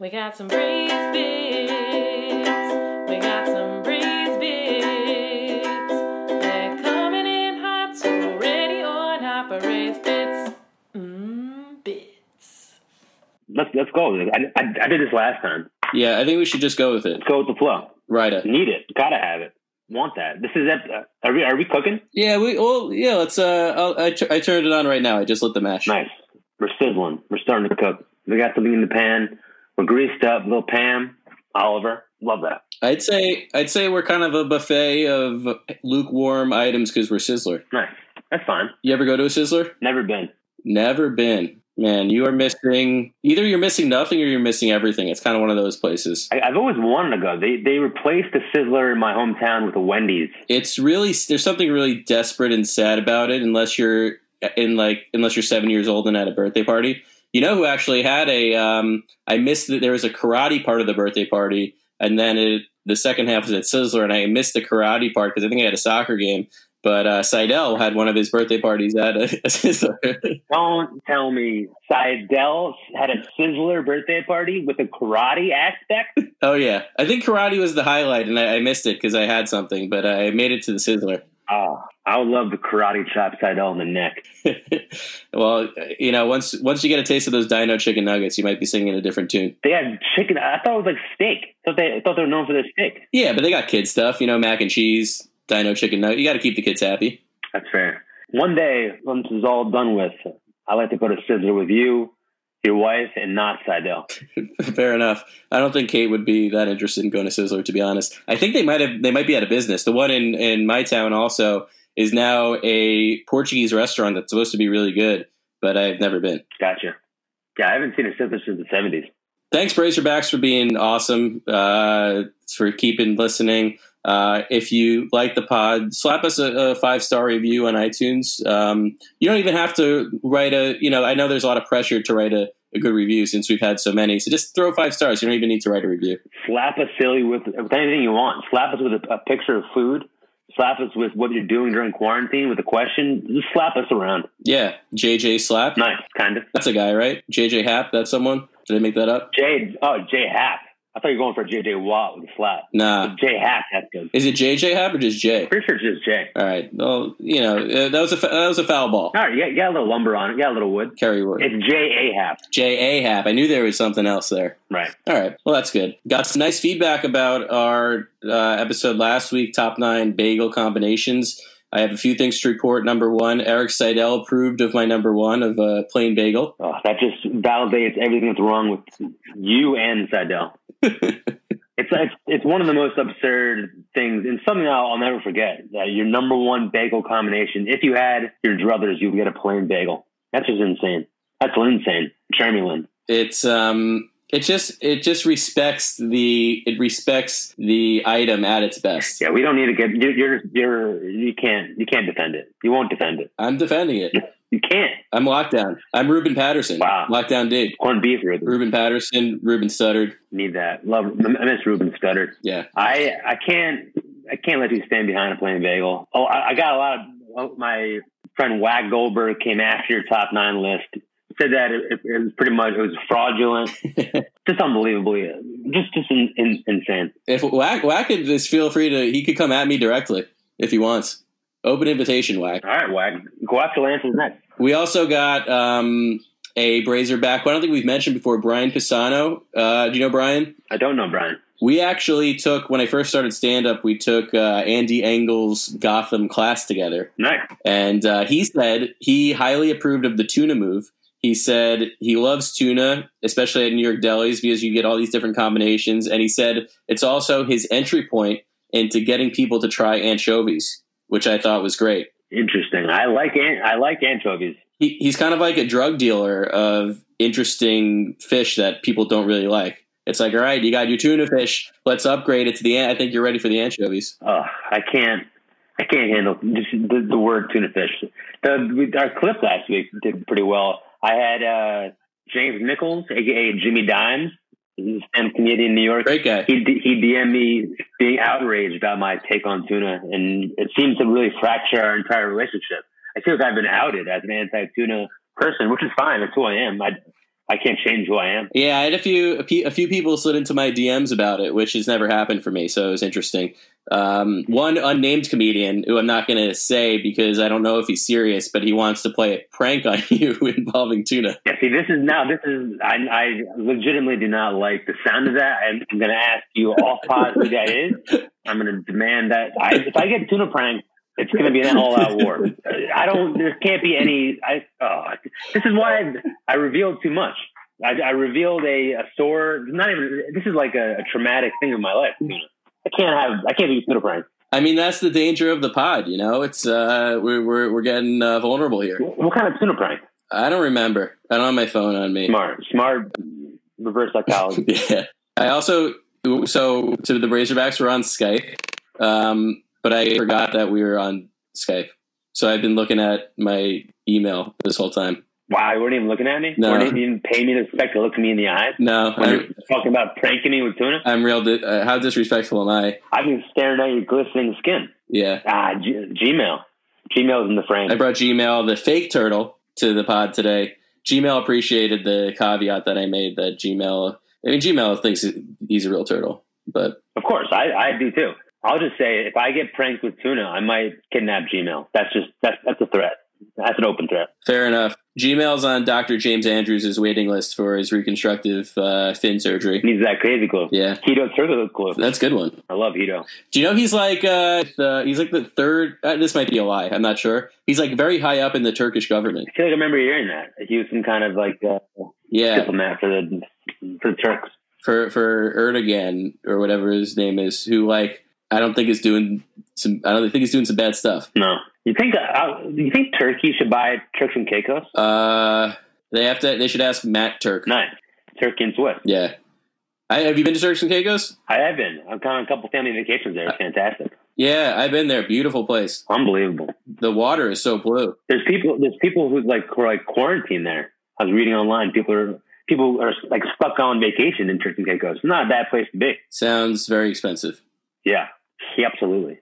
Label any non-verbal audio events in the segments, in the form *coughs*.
We got some breeze bits. We got some breeze bits. They're coming in hot, so ready or not, but breeze bits. Mmm, bits. Let's let's go. I, I, I did this last time. Yeah, I think we should just go with it. Let's go with the flow. Right. uh, Need it. Gotta have it. Want that. This is ep- uh, are we are we cooking? Yeah, we. Well, yeah. Let's. Uh, I'll, I, turned it on right now. I just lit the mash. Nice. We're sizzling. We're starting to cook. We got something in the pan. We're greased up. Little Pam, Oliver. Love that. I'd say. I'd say we're kind of a buffet of lukewarm items because we're Sizzler. Nice. That's fine. You ever go to a Sizzler? Never been. Never been. Man, you are missing. Either you're missing nothing or you're missing everything. It's kind of one of those places. I, I've always wanted to go. They they replaced the Sizzler in my hometown with a Wendy's. It's really there's something really desperate and sad about it. Unless you're in like unless you're seven years old and at a birthday party. You know who actually had a? Um, I missed that there was a karate part of the birthday party, and then it, the second half was at Sizzler, and I missed the karate part because I think I had a soccer game. But uh, Seidel had one of his birthday parties at a, *laughs* a Sizzler. Don't tell me Seidel had a Sizzler birthday party with a karate aspect. oh yeah, I think karate was the highlight, and I, I missed it because I had something, but I made it to the Sizzler. Oh, I would love the karate chop Seidel on the neck. *laughs* well, you know, once once you get a taste of those Dino chicken nuggets, you might be singing a different tune. They had chicken. I thought it was like steak. I thought they, I thought they were known for their steak. Yeah, but they got kid stuff, you know, mac and cheese, Dino chicken nugget. You got to keep the kids happy. That's fair. One day, when this is all done with, I like to go to Sizzler with you, your wife, and not Seidel. *laughs* Fair enough. I don't think Kate would be that interested in going to Sizzler, to be honest. I think they might have they might be out of business. The one in in my town also is now a Portuguese restaurant that's supposed to be really good, but I've never been. Gotcha. Yeah, I haven't seen a Sizzler since the seventies. Thanks, Razorbacks, for being awesome, uh, for keeping listening. Uh, if you like the pod, slap us a, a five star review on iTunes. Um, you don't even have to write a, you know, I know there's a lot of pressure to write a, a good review since we've had so many. So just throw five stars. You don't even need to write a review. Slap us silly with, with anything you want. Slap us with a, a picture of food. Slap us with what you're doing during quarantine with a question. Just slap us around. Yeah, JJ Slap. Nice, kind of. That's a guy, right? JJ Hap. That's someone. Did I make that up? Jay, oh, Jay Happ. I thought you were going for JJ Watt with a slap. Nah. Jay Happ, that's good. Is it JJ Happ or just Jay? Pretty sure it's just Jay. All right. Well, you know uh, that was a that was a foul ball. All right, you got, a little lumber on it. You got a little wood. Kerry Wood. It's J A Happ. J A Happ. I knew there was something else there. Right. All right. Well, that's good. Got some nice feedback about our uh, episode last week, top nine bagel combinations. I have a few things to report. Number one, Eric Seidel approved of my number one of a plain bagel. Oh, that just validates everything that's wrong with you and Seidel. It's, it's it's one of the most absurd things, and something I'll, I'll never forget. That your number one bagel combination, if you had your druthers, you would get a plain bagel. That's just insane. That's insane. Jeremy Lin. It's um, it just it just respects the it respects the item at its best. Yeah, we don't need to get you're you're, you're you can't you can't defend it. You won't defend it. I'm defending it. *laughs* You can't. I'm lockdown. I'm Ruben Patterson. Wow. Lockdown Dave. Corned beef rhythm. Ruben Patterson. Ruben Studdard. Need that. Love. I miss Ruben Studdard. Yeah. I I can't I can't let you stand behind a plain bagel. Oh, I, I got a lot of oh, my friend Wag Goldberg came after your top nine list. Said that it, it was pretty much it was fraudulent, *laughs* just unbelievably, just just in, in, insane. If Wack Whack could just feel free to he could come at me directly if he wants. Open invitation, Whack. All right, Wag, go after Lance's next. We also got um, a Brazer back. I don't think we've mentioned before. Brian Pisano. Uh, do you know Brian? I don't know Brian. We actually took when I first started stand up. We took uh, Andy Engel's Gotham class together, Nice. and uh, he said he highly approved of the tuna move. He said he loves tuna, especially at New York delis, because you get all these different combinations. And he said it's also his entry point into getting people to try anchovies, which I thought was great. Interesting. I like an- I like anchovies. He, he's kind of like a drug dealer of interesting fish that people don't really like. It's like, all right, you got your tuna fish. Let's upgrade it to the. an- I think you're ready for the anchovies. Oh, I can't. I can't handle just the, the word tuna fish. The, our clip last week did pretty well. I had uh, James Nichols, aka Jimmy Dimes, he's a stand comedian in New York. Great guy. He he DM'd me being outraged about my take on tuna, and it seems to really fracture our entire relationship. I feel like I've been outed as an anti-tuna person, which is fine. That's who I am. I I can't change who I am. Yeah, I had a few a, few people slid into my DMs about it, which has never happened for me, so it was interesting. Um, one unnamed comedian who I'm not going to say because I don't know if he's serious, but he wants to play a prank on *laughs* you involving tuna. Yeah, see, this is now. This is I, I legitimately do not like the sound of that. I'm, I'm going to ask you off *laughs* pod who that is. I'm going to demand that I, if I get tuna prank, it's going to be an all-out war. *laughs* I don't. There can't be any. I. Oh, this is why I, I revealed too much. I, I revealed a, a store. Not even. This is like a, a traumatic thing in my life. I can't have. I can't be tuna prank. I mean, that's the danger of the pod. You know, it's uh, we're we're we're getting uh, vulnerable here. What kind of tuna prank? I don't remember. I don't have my phone on me. Smart, smart, reverse psychology. *laughs* yeah. I also so to the Razorbacks were on Skype, um, but I forgot that we were on Skype. So I've been looking at my email this whole time. Wow, you weren't even looking at me. No. You even paying me the respect to look me in the eyes. No, When I'm, talking about pranking me with tuna, I'm real. Di- uh, how disrespectful am I? I've been staring at your glistening skin. Yeah, Ah, G- Gmail. Gmail's in the frame. I brought Gmail, the fake turtle, to the pod today. Gmail appreciated the caveat that I made that Gmail. I mean, Gmail thinks he's a real turtle, but Of course, I, I do too. I'll just say, if I get pranked with tuna, I might kidnap Gmail. That's just that's that's a threat. That's an open threat. fair enough. Gmail's on Dr. James Andrews' waiting list for his reconstructive uh, fin surgery. Needs that crazy glue. Yeah, Hedo turtle glue. that's a good one. I love Hedo. Do you know he's like uh, the, he's like the third? Uh, this might be a lie. I'm not sure. He's like very high up in the Turkish government. I feel like I remember hearing that. He was some kind of like uh, Yeah, diplomat for the for the Turks. for for Erdogan or whatever his name is, who like I don't think is doing some. I don't think he's doing some bad stuff. No, you think uh, you think Turkey should buy Turks and Caicos? Uh, they have to. They should ask Matt Turk. Nice, Turkey and Swiss. Yeah. I, have you been to Turks and Caicos? I have been. I've gone on a couple family vacations there. It's fantastic. Yeah, I've been there. Beautiful place. Unbelievable. The water is so blue. There's people. There's people who like who are like quarantined there. I was reading online. People are people are like stuck on vacation in Turks and Caicos. Not a bad place to be. Sounds very expensive. Yeah, yeah, absolutely.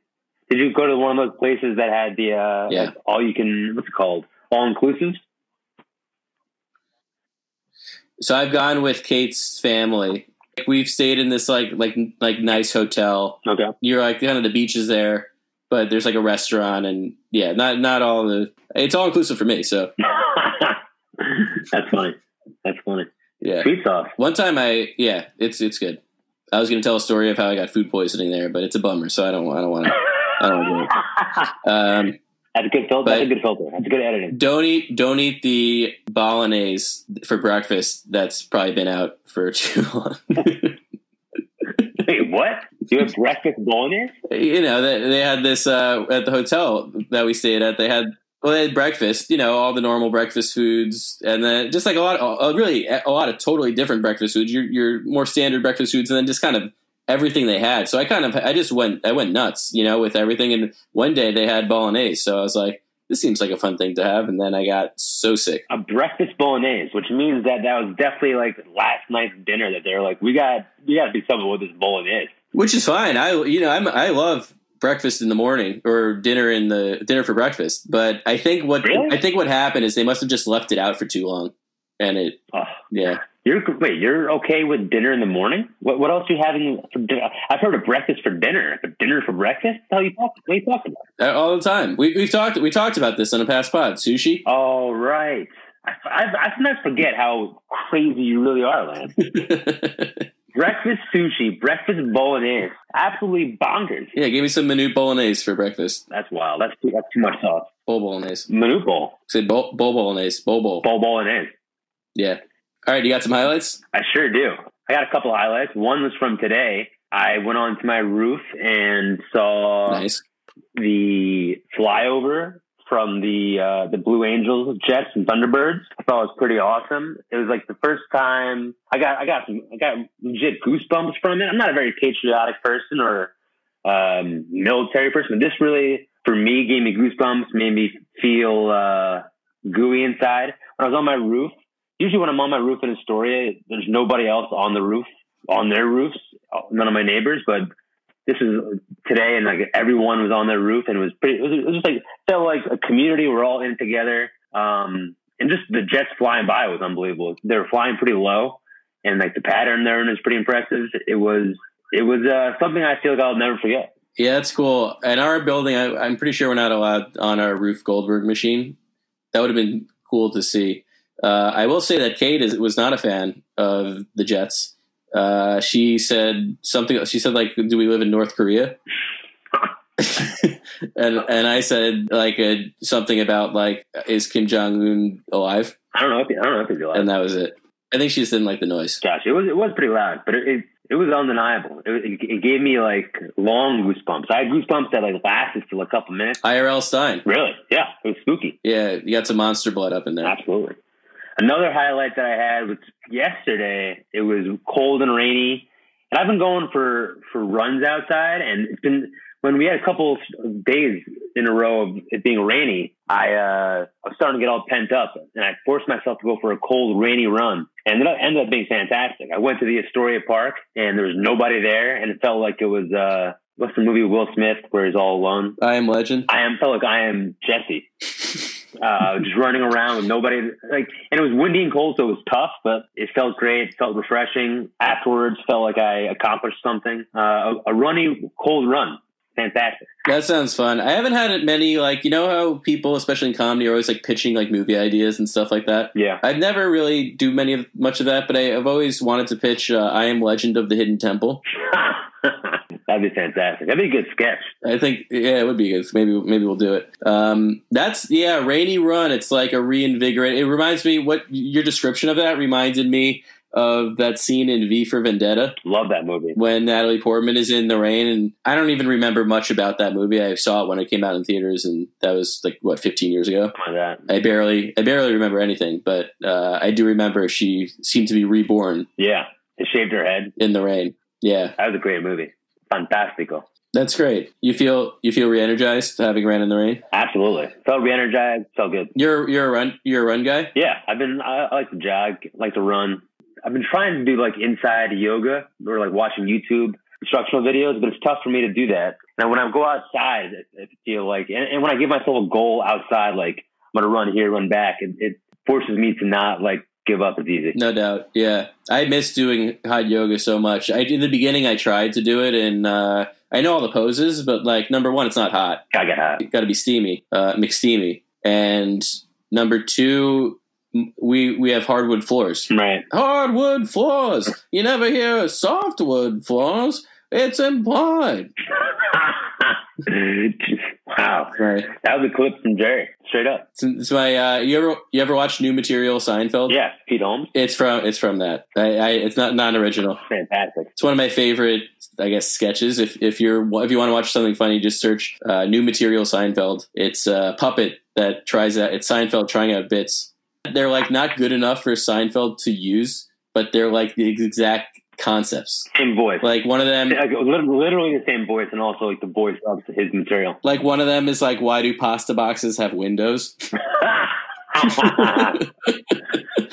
Did you go to one of those places that had the uh, Yeah. like, all you can what's it called all inclusive? So I've gone with Kate's family. We've stayed in this like like like nice hotel. Okay. You're like kind of the beach is there, but there's like a restaurant and yeah, not not all the. It's all inclusive for me. So *laughs* That's funny. That's funny. yeah. Sweet sauce. One time I yeah, it's it's good. I was going to tell a story of how I got food poisoning there, but it's a bummer, so I don't I don't want to. I don't want to. *laughs* Um, That's a good filter. That's a good filter. That's a good editing. don't eat don't eat the bolognese for breakfast. That's probably been out for *laughs* too long. Wait, what? You have breakfast bolognese? you know they, they had this uh, at the hotel that we stayed at. They had well, they had breakfast. You know all the normal breakfast foods, and then just like a lot, of, uh, really a lot of totally different breakfast foods. Your your more standard breakfast foods, and then just kind of everything they had. So I kind of I just went I went nuts, you know, with everything. And one day they had bolognese, so I was like, this seems like a fun thing to have. And then I got so sick. A breakfast bolognese, which means that that was definitely like last night's dinner. That they're like, we got we got to do something with this bolognese. which is fine. I you know I'm, I love breakfast in the morning or dinner in the dinner for breakfast. But I think what Really? I think what happened is they must have just left it out for too long, and it Oh, yeah. you're wait, you're okay with dinner in the morning? What what else are you having for dinner? I've heard of breakfast for dinner, but dinner for breakfast? How you talk? What are you talking about? Uh, all the time. We, we've talked we talked about this on a past pod. Sushi. Oh right. I, I, I sometimes forget how crazy you really are, Lance. *laughs* breakfast sushi, breakfast bolognese, absolutely bonkers. yeah, give me some minute bolognese for breakfast. That's wild. That's too, that's too much sauce. Bowl bolognese. Minute bowl, Say bowl, bowl bolognese. Bowl bowl. bowl bolognese. Yeah. All right, you got some highlights? I sure do. I got a couple of highlights. One was from today. I went onto my roof and saw Nice. the flyover from the uh, the Blue Angels Jets and Thunderbirds. I thought it was pretty awesome. It was like the first time I got I got some I got legit goosebumps from it. I'm not a very patriotic person or um, military person, but this really for me gave me goosebumps, made me feel uh, gooey inside. When I was on my roof, usually when I'm on my roof in Astoria, there's nobody else on the roof on their roofs, none of my neighbors, but this is today and like everyone was on their roof and it was pretty it was, it was just like felt like a community we're all in together um and just the Jets flying by was unbelievable. They were flying pretty low, and like the pattern there was pretty impressive. It was it was uh, something I feel like I'll never forget. Yeah, that's cool. And our building, I, I'm pretty sure we're not allowed on our roof Goldberg machine. That would have been cool to see. Uh, I will say that Kate is, was not a fan of the Jets. Uh, she said something. She said like, "Do we live in North Korea?" *laughs* and and I said like a, something about like, "Is Kim Jong Un alive?" I don't know. If, I don't know if he's alive. And that was it. I think she just didn't like the noise. Gosh, it was it was pretty loud, but it it, it was undeniable. It, it, it gave me like long goosebumps. I had goosebumps that like lasted for a couple minutes. IRL Stine. Really? Yeah, it was spooky. Yeah, you got some monster blood up in there. Absolutely. Another highlight that I had was yesterday. It was cold and rainy, and I've been going for for runs outside, and it's been when we had a couple of days in a row of it being rainy. I uh, I was starting to get all pent up, and I forced myself to go for a cold, rainy run, and it ended up being fantastic. I went to the Astoria Park, and there was nobody there, and it felt like it was. Uh, What's the movie Will Smith where he's all alone? I am Legend. I am felt like I am Jesse *laughs* uh, just running around with nobody. Like, and it was windy and cold, so it was tough, but it felt great. It felt refreshing. Afterwards, felt like I accomplished something. Uh, a, a runny, cold run. Fantastic. That sounds fun. I haven't had it many like you know how people, especially in comedy, are always like pitching like movie ideas and stuff like that. Yeah, I've never really do many of much of that, but I, I've always wanted to pitch. Uh, I am Legend of the Hidden Temple. *laughs* That'd be fantastic. That'd be a good sketch. I think yeah, it would be good. Maybe maybe we'll do it. Um, that's yeah, rainy run. It's like a reinvigorate. It reminds me what your description of that reminded me of that scene in V for Vendetta. Love that movie. When Natalie Portman is in the rain, and I don't even remember much about that movie. I saw it when it came out in theaters, and that was like what 15 years ago. Like that. I barely I barely remember anything, but uh, I do remember she seemed to be reborn. Yeah, they shaved her head in the rain. Yeah, that was a great movie. Fantastico. That's great. You feel you feel re-energized having ran in the rain. Absolutely, felt re-energized. Felt good. You're you're a run you're a run guy. Yeah, I've been. I, I like to jog. I like to run. I've been trying to do like inside yoga or like watching YouTube instructional videos, but it's tough for me to do that. Now, when I go outside, I feel like, and, and when I give myself a goal outside, like I'm gonna run here, run back, it, it forces me to not like give up as easy. No doubt. Yeah. I miss doing hot yoga so much. I in the beginning I tried to do it and uh, I know all the poses, but like number one, it's not hot. Gotta get hot. Got to be steamy, uh, McSteamy. And number two, we we have hardwood floors. Right. Hardwood floors. You never hear softwood floors. It's implied. *laughs* wow. Right. That was a clip from Jerry. Straight up. It's, it's my uh, you ever you ever watch New Material Seinfeld? Yeah, Pete Holmes. It's from it's from that. I, I it's not non original. Fantastic. It's one of my favorite, I guess, sketches. If if you're if you want to watch something funny, just search uh, New Material Seinfeld. It's a puppet that tries out. It's Seinfeld trying out bits. They're like not good enough for Seinfeld to use, but they're like the exact concepts. Same voice. Like one of them, like, literally the same voice, and also like the voice of his material. Like one of them is like, "Why do pasta boxes have windows?" *laughs* *laughs*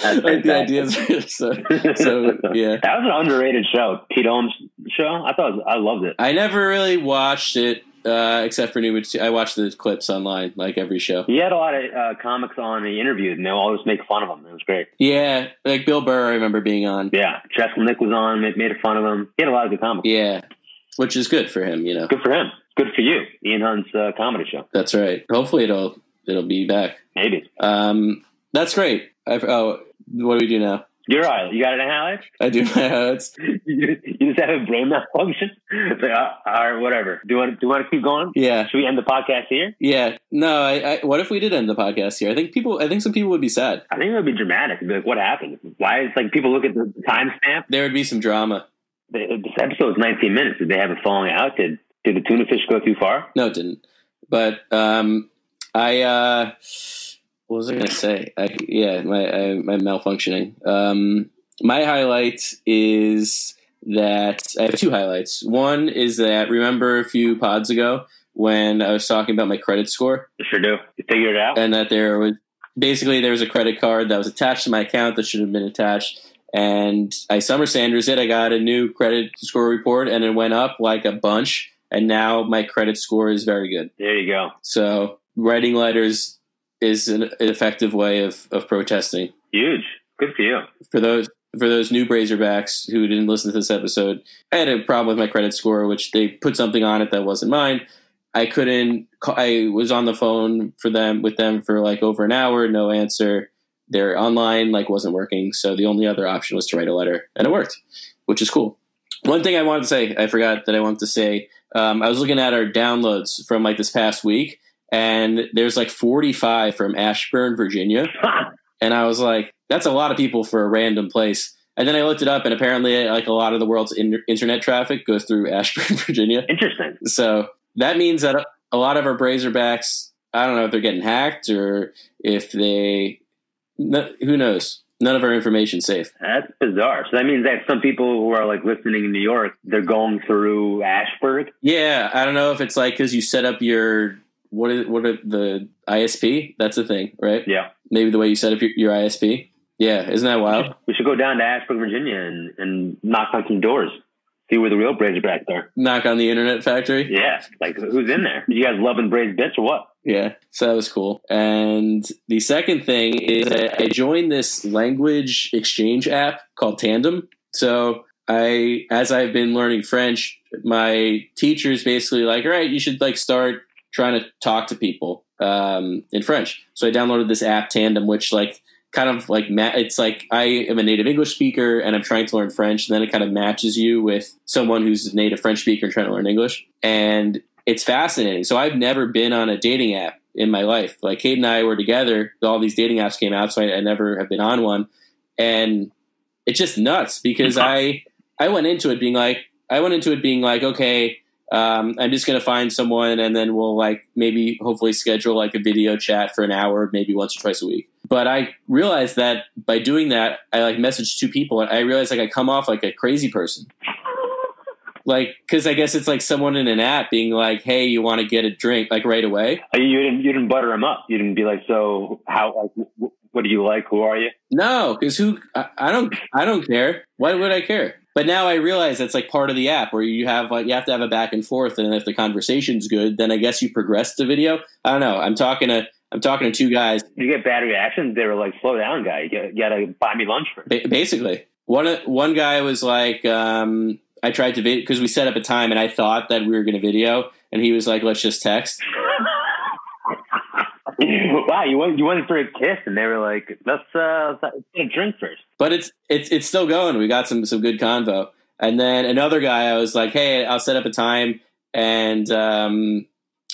like the ideas. so, so yeah, that was an underrated show. Pete Holmes show. I thought I loved it. I never really watched it. Uh, except for new, I watched the clips online, like every show. He had a lot of uh, comics on the interview, and they always make fun of him. It was great. Yeah, like Bill Burr, I remember being on. Yeah, Nick was on, made, made fun of him. He had a lot of good comics. Yeah, which is good for him, you know. Good for him. Good for you, Ian Hunt's uh, comedy show. That's right. Hopefully, it'll it'll be back. Maybe. Um, that's great. I've, oh, what do we do now? You're right. You got any highlights? I do my highlights. *laughs* you, just have a brain malfunction. It's like, uh, all right, whatever. Do you want? Do you want to keep going? Yeah. Should we end the podcast here? Yeah. No. I, I, What if we did end the podcast here? I think people. I think some people would be sad. I think it would be dramatic. It'd be like, what happened? Why is like people look at the timestamp? There would be some drama. This episode is 19 minutes. Did they have a falling out? Did Did the tuna fish go too far? No, it didn't. But um, I. uh what was I going to say? I, yeah, my I, my malfunctioning. Um, my highlight is that I have two highlights. One is that remember a few pods ago when I was talking about my credit score. I sure do. You figured it out, and that there was basically there was a credit card that was attached to my account that should have been attached. And I Summer Sanders it. I got a new credit score report, and it went up like a bunch. And now my credit score is very good. There you go. So writing letters is an effective way of of protesting. Huge. Good for you. For those for those new Brazerbacks who didn't listen to this episode, I had a problem with my credit score, which they put something on it that wasn't mine. I couldn't. I was on the phone for them with them for like over an hour, no answer. Their online like wasn't working, so the only other option was to write a letter, and it worked, which is cool. One thing I wanted to say, I forgot that I wanted to say. Um, I was looking at our downloads from like this past week, and there's like 45 from Ashburn, Virginia, *laughs* and I was like, that's a lot of people for a random place. And then I looked it up, and apparently, like a lot of the world's in- internet traffic goes through *laughs* Ashburn, Virginia. Interesting. So that means that a lot of our Brazerbacks, I don't know if they're getting hacked or if they, no, who knows? None of our information's safe. That's bizarre. So that means that some people who are like listening in New York, they're going through Ashburn. Yeah, I don't know if it's like because you set up your what is what are the ISP? That's the thing, right? Yeah. Maybe the way you set up your, your ISP. Yeah, isn't that wild? We should go down to Ashburn, Virginia, and, and knock on some doors, see where the real are. Back there. Knock on the internet factory. Yeah, like who's in there? You guys loving Braze bits or what? Yeah, so that was cool. And the second thing is that I joined this language exchange app called Tandem. So I, as I've been learning French, my teacher's basically like, all right, you should like start trying to talk to people um, in French. So I downloaded this app Tandem, which like kind of like ma- it's like I am a native English speaker and I'm trying to learn French, and then it kind of matches you with someone who's a native French speaker trying to learn English, and it's fascinating. So I've never been on a dating app in my life. Like Kate and I were together, all these dating apps came out, so I, I never have been on one, and it's just nuts because I I went into it being like I went into it being like okay. Um, I'm just going to find someone and then we'll like maybe hopefully schedule like a video chat for an hour, maybe once or twice a week. But I realized that by doing that, I like messaged two people and I realized like I come off like a crazy person. Like, cause I guess it's like someone in an app being like, Hey, you want to get a drink like right away? You didn't you didn't butter them up. You didn't be like, so how? Like, what do you like? Who are you? No, cause who, I, I don't, I don't care. Why would I care? But now I realize that's like part of the app where you have like you have to have a back and forth, and if the conversation's good, then I guess you progress the video. I don't know. I'm talking to I'm talking to two guys. You get bad reactions. They were like, "Slow down, guy. You, gotta buy me lunch. Ba- basically, one one guy was like, um, I tried to because we set up a time, and I thought that we were going to video, and he was like, "Let's just text." Wow, you went you went for a kiss, and they were like, "Let's uh, let's get a drink first. But it's it's it's still going. We got some some good convo, and then another guy, I was like, "Hey, I'll set up a time," and um,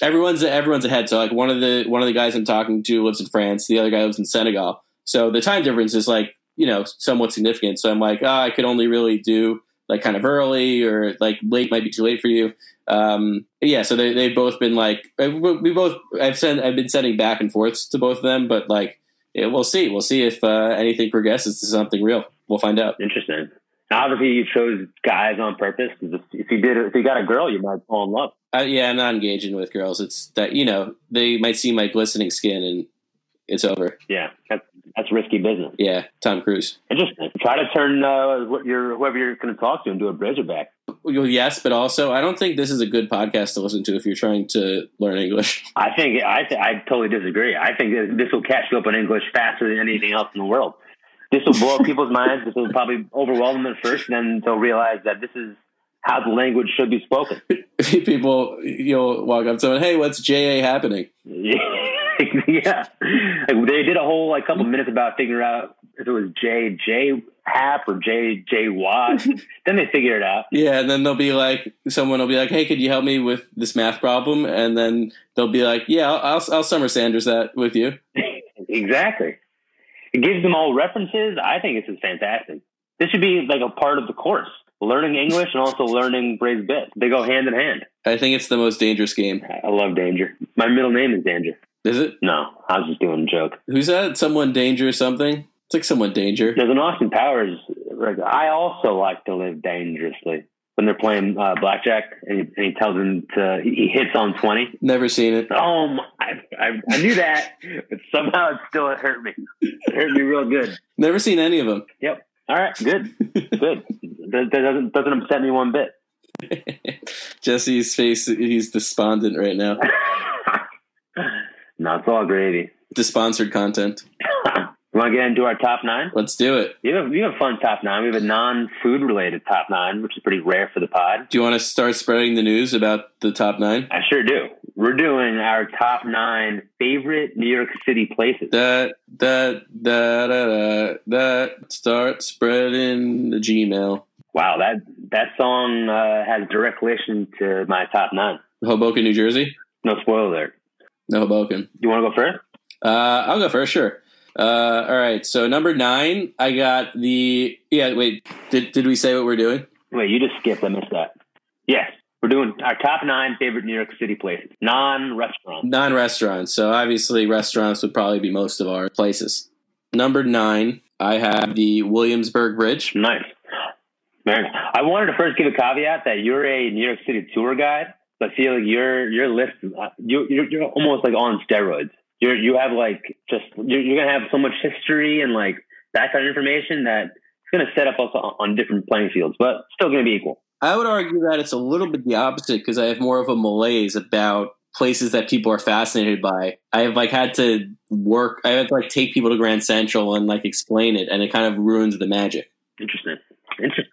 everyone's everyone's ahead. So like one of the one of the guys I'm talking to lives in France, the other guy lives in Senegal. So the time difference is like you know somewhat significant. So I'm like, oh, I could only really do like kind of early or like late might be too late for you. Um, yeah, so they they've both been like we both I've sent I've been sending back and forths to both of them, but like yeah, we'll see we'll see if uh, anything progresses to something real. We'll find out. Interesting. Obviously, you chose guys on purpose. If you did, if you got a girl, you might fall in love. Uh, yeah, I'm not engaging with girls. It's that you know they might see my glistening skin and it's over. Yeah, that's that's risky business. Yeah, Tom Cruise. Interesting. Try to turn uh, what your whoever you're going to talk to into a Razorback. Well, yes, but also I don't think this is a good podcast to listen to if you're trying to learn English. *laughs* I think I th- I totally disagree. I think this will catch you up on English faster than anything else in the world. This will blow people's minds. This will probably overwhelm them at first, and then they'll realize that this is how the language should be spoken. *laughs* People, you'll walk up to someone, "Hey, what's JA happening?" *laughs* yeah, like they did a whole like couple minutes about figuring out if it was J J Hap or J J Watt. *laughs* then they figure it out. Yeah, and then they'll be like, someone will be like, "Hey, could you help me with this math problem?" And then they'll be like, "Yeah, I'll, I'll, I'll Summer Sanders that with you." *laughs* exactly. It gives them all references. I think this is fantastic. This should be like a part of the course. Learning English and also learning Braze Bit. They go hand in hand. I think it's the most dangerous game. I love danger. My middle name is Danger. Is it? No, I was just doing a joke. Who's that? Someone danger or something? It's like someone danger. There's an Austin Powers. I also like to live dangerously. When they're playing uh, blackjack, and he, and he tells him to, he hits on twenty. Never seen it. Oh, my, I, I, I knew that, but somehow it still hurt me. It hurt me real good. Never seen any of them. Yep. All right. Good. Good. *laughs* That doesn't doesn't upset me one bit. Jesse's face, he's despondent right now. *laughs* Not all gravy. The sponsored content. *laughs* Want to get into our top nine? Let's do it. We have, a, we have a fun top nine. We have a non-food related top nine, which is pretty rare for the pod. Do you want to start spreading the news about the top nine? I sure do. We're doing our top nine favorite New York City places. That that that that that start spreading the Gmail. Wow, that that song uh, has direct relation to my top nine. Hoboken, New Jersey. No spoiler there. No Hoboken. You want to go first? Uh, I'll go first. Sure. Uh, all right. So number nine, I got the. Yeah. Wait. Did did we say what we're doing? Wait, you just skipped. I missed that. Yes, we're doing our top nine favorite New York City places, non-restaurant. Non restaurants. So obviously, restaurants would probably be most of our places. Number nine, I have the Williamsburg Bridge. Nice. Very nice. I wanted to first give a caveat that you're a New York City tour guide. So I feel like your your list, you you're, you're almost like on steroids. You're you have like just you're, you're gonna have so much history and like that kind of information that it's gonna set up us on, on different playing fields, but still gonna be equal. I would argue that it's a little bit the opposite because I have more of a malaise about places that people are fascinated by. I have like had to work. I have to like take people to Grand Central and like explain it, and it kind of ruins the magic. Interesting. Interesting.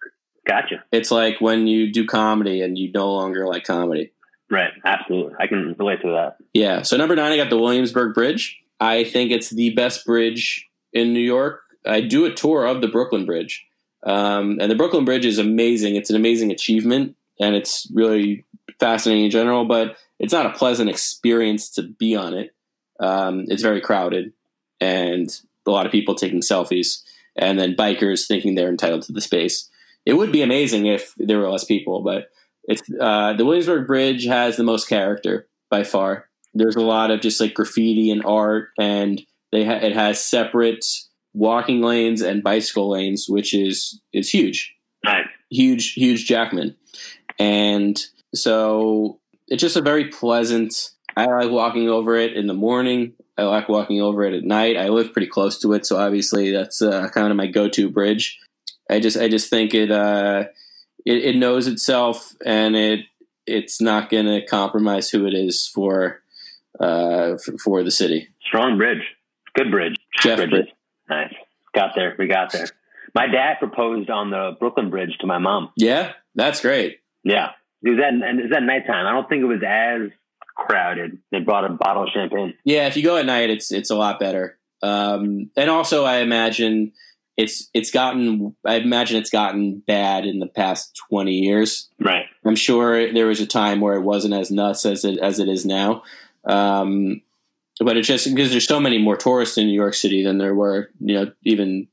Gotcha. It's like when you do comedy and you no longer like comedy. Right. Absolutely. I can relate to that. Yeah. So number nine, I got the Williamsburg Bridge. I think it's the best bridge in New York. I do a tour of the Brooklyn Bridge, um, and the Brooklyn Bridge is amazing. It's an amazing achievement, and it's really fascinating in general. But it's not a pleasant experience to be on it. Um, it's very crowded, and a lot of people taking selfies, and then bikers thinking they're entitled to the space. It would be amazing if there were less people, but it's uh, the Williamsburg Bridge has the most character by far. There's a lot of just like graffiti and art, and they ha- it has separate walking lanes and bicycle lanes, which is is huge, Nice. huge, huge Jackman, and so it's just a very pleasant. I like walking over it in the morning. I like walking over it at night. I live pretty close to it, so obviously that's uh, kind of my go-to bridge. I just I just think it uh, it, it knows itself and it it's not going to compromise who it is for uh, for, for the city. Strong bridge. Good bridge. Jeff Bridges. Bridge. Nice. Got there. We got there. My dad proposed on the Brooklyn Bridge to my mom. Yeah, that's great. Yeah. It was at, and it was at nighttime. I don't think it was as crowded. They brought a bottle of champagne. Yeah, if you go at night, it's it's a lot better. Um, and also, I imagine it's it's gotten. I imagine it's gotten bad in the past twenty years. Right. I'm sure there was a time where it wasn't as nuts as it as it is now. Um, but it's just because there's so many more tourists in New York City than there were, you know, even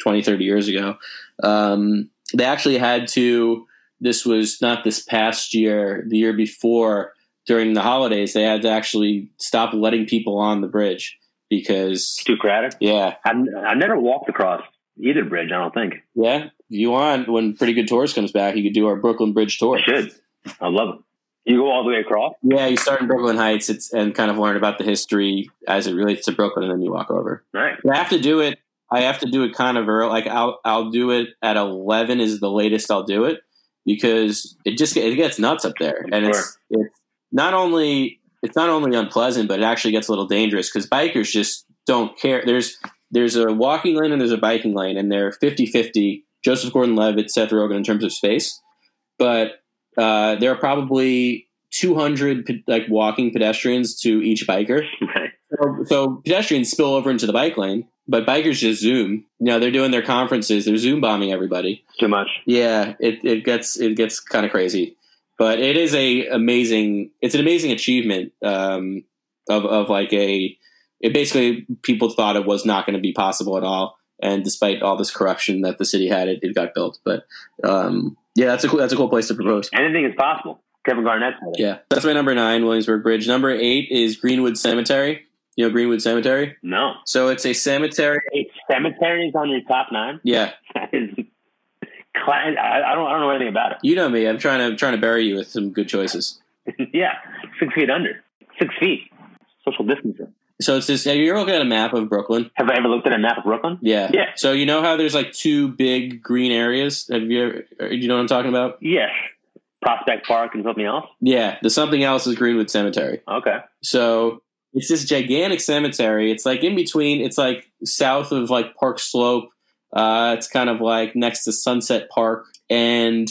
20, 30 years ago. Um, they actually had to. This was not this past year, the year before during the holidays. They had to actually stop letting people on the bridge because, Too crowded. yeah, I've, I've never walked across either bridge. I don't think. yeah. If you want, when Pretty Good Tours comes back, you could do our Brooklyn Bridge tour. I should. I love it. You go all the way across. Yeah, you start in Brooklyn Heights it's, and kind of learn about the history as it relates to Brooklyn, and then you walk over. Nice. I have to do it. I have to do it kind of early. Like I'll I'll do it at eleven is the latest I'll do it because it just it gets nuts up there, and it's it's not only it's not only unpleasant, but it actually gets a little dangerous because bikers just don't care. There's there's a walking lane and there's a biking lane, and they're 50-50, Joseph Gordon-Levitt, Seth Rogen in terms of space, but uh, there are probably 200 like walking pedestrians to each biker. Right. So, so pedestrians spill over into the bike lane, but bikers just zoom. You know, they're doing their conferences, they're zoom bombing everybody. Too much. Yeah, it, it gets it gets kind of crazy, but it is a amazing. It's an amazing achievement um, of of like a. It basically people thought it was not going to be possible at all, and despite all this corruption that the city had, it, it got built. But um, yeah, that's a cool that's a cool place to propose. Anything is possible. Kevin Garnett. Yeah, that's my number nine, Williamsburg Bridge. Number eight is Greenwood Cemetery. You know Greenwood Cemetery. No. So it's a cemetery. Eight cemeteries on your top nine. Yeah, *laughs* is. I, I don't. I don't know anything about it. you know me. I'm trying to I'm trying to bury you with some good choices. *laughs* yeah, six feet under. Six feet. Social distancing. So it's this. You ever looked at a map of Brooklyn? Have I ever looked at a map of Brooklyn? Yeah. Yeah. So you know how there's like two big green areas. Have you ever? Do you know what I'm talking about? Yes. Prospect Park and something else. Yeah. The something else is Greenwood Cemetery. Okay. So it's this gigantic cemetery. It's like in between. It's like south of like Park Slope. Uh, it's kind of like next to Sunset Park, and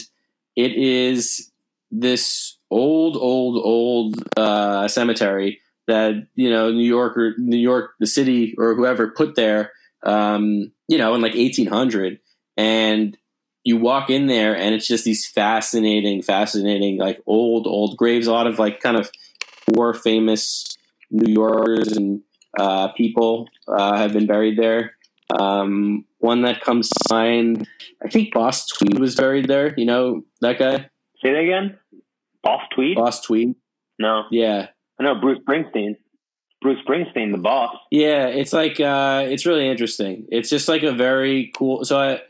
it is this old, old, old uh, cemetery that you know New York or New York, the city or whoever put there. Um, you know, in like 1800, and you walk in there, and it's just these fascinating, fascinating, like old, old graves. A lot of like kind of four famous New Yorkers and uh, people uh, have been buried there. Um, one that comes to mind, I think Boss Tweed was buried there. You know that guy, Say that again. Boss Tweed? Boss Tweed. No, Yeah, I know Bruce Springsteen. Bruce Springsteen, the boss. Yeah, it's like uh, it's really interesting. It's just like a very cool. So I,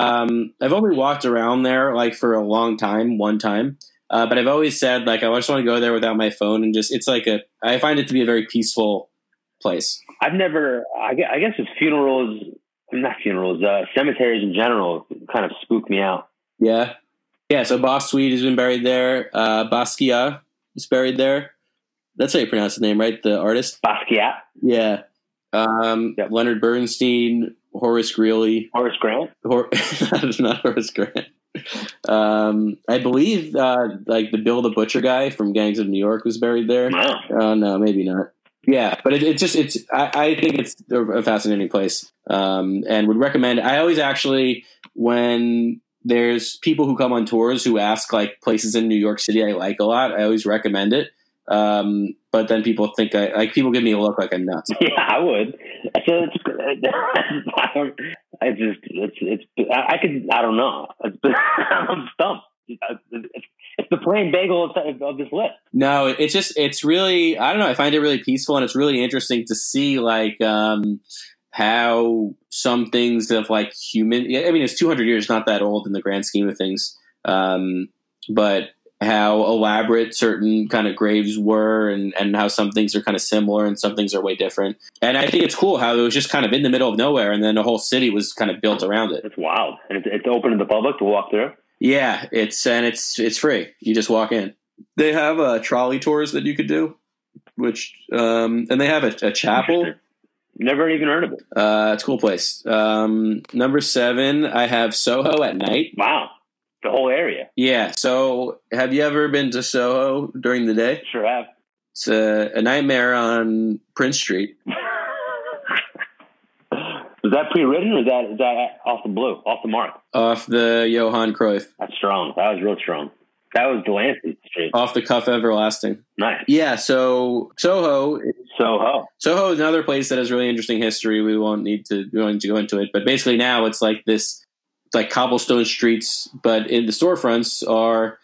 um, I've only walked around there like for a long time, one time, uh, but I've always said like I just want to go there without my phone and just it's like a. I find it to be a very peaceful place. I've never. I guess, I guess it's funerals, not funerals. Uh, cemeteries in general kind of spook me out. Yeah, yeah. So Boss Tweed has been buried there. Uh, Basquiat is buried there. That's how you pronounce his name, right? The artist. Basquiat, Yeah. Um, Yep. Leonard Bernstein, Horace Greeley, Horace Grant. Hor- *laughs* not Horace Grant. Um, I believe uh, like the Bill the Butcher guy from Gangs of New York was buried there. Wow. Oh no, maybe not. Yeah, but it, it just it's I, I think it's a fascinating place, um, and would recommend. I always actually when there's people who come on tours who ask like places in New York City I like a lot. I always recommend it. Um, but then people think I like people give me a look like I'm nuts. *laughs* Yeah, I would. I it's. *laughs* I just. It's. It's. I, I could. I don't know. It's, *laughs* I'm stumped. It's, it's the plain bagel of, of this list. No, it's just it's really I don't know. I find it really peaceful and it's really interesting to see like um, how some things of like human. I mean, it's 200 years, not that old in the grand scheme of things, um, but how elaborate certain kind of graves were and, and how some things are kind of similar and some things are way different. And I think it's cool how it was just kind of in the middle of nowhere and then a whole city was kind of built around it. It's wild, and it's, it's open to the public to walk through. Yeah, it's and it's it's free. You just walk in. They have uh, trolley tours that you could do, which um, and they have a, a chapel. Never even heard of it. Uh, it's a cool place. Um, number seven, I have Soho at night. Wow, the whole area. Yeah. So, have you ever been to Soho during the day? Sure have. It's a, a nightmare on Prince Street. *laughs* Was that pre-written, or is that is that off the blue, off the mark? Off the Johan Cruyff, That's strong. That was real strong. That was Delancey Street. off the cuff everlasting. Nice. Yeah, so Soho Soho. Soho is another place that has really interesting history. We won't need to we won't need to go into it, but basically now it's like this, like cobblestone streets, but in the storefronts are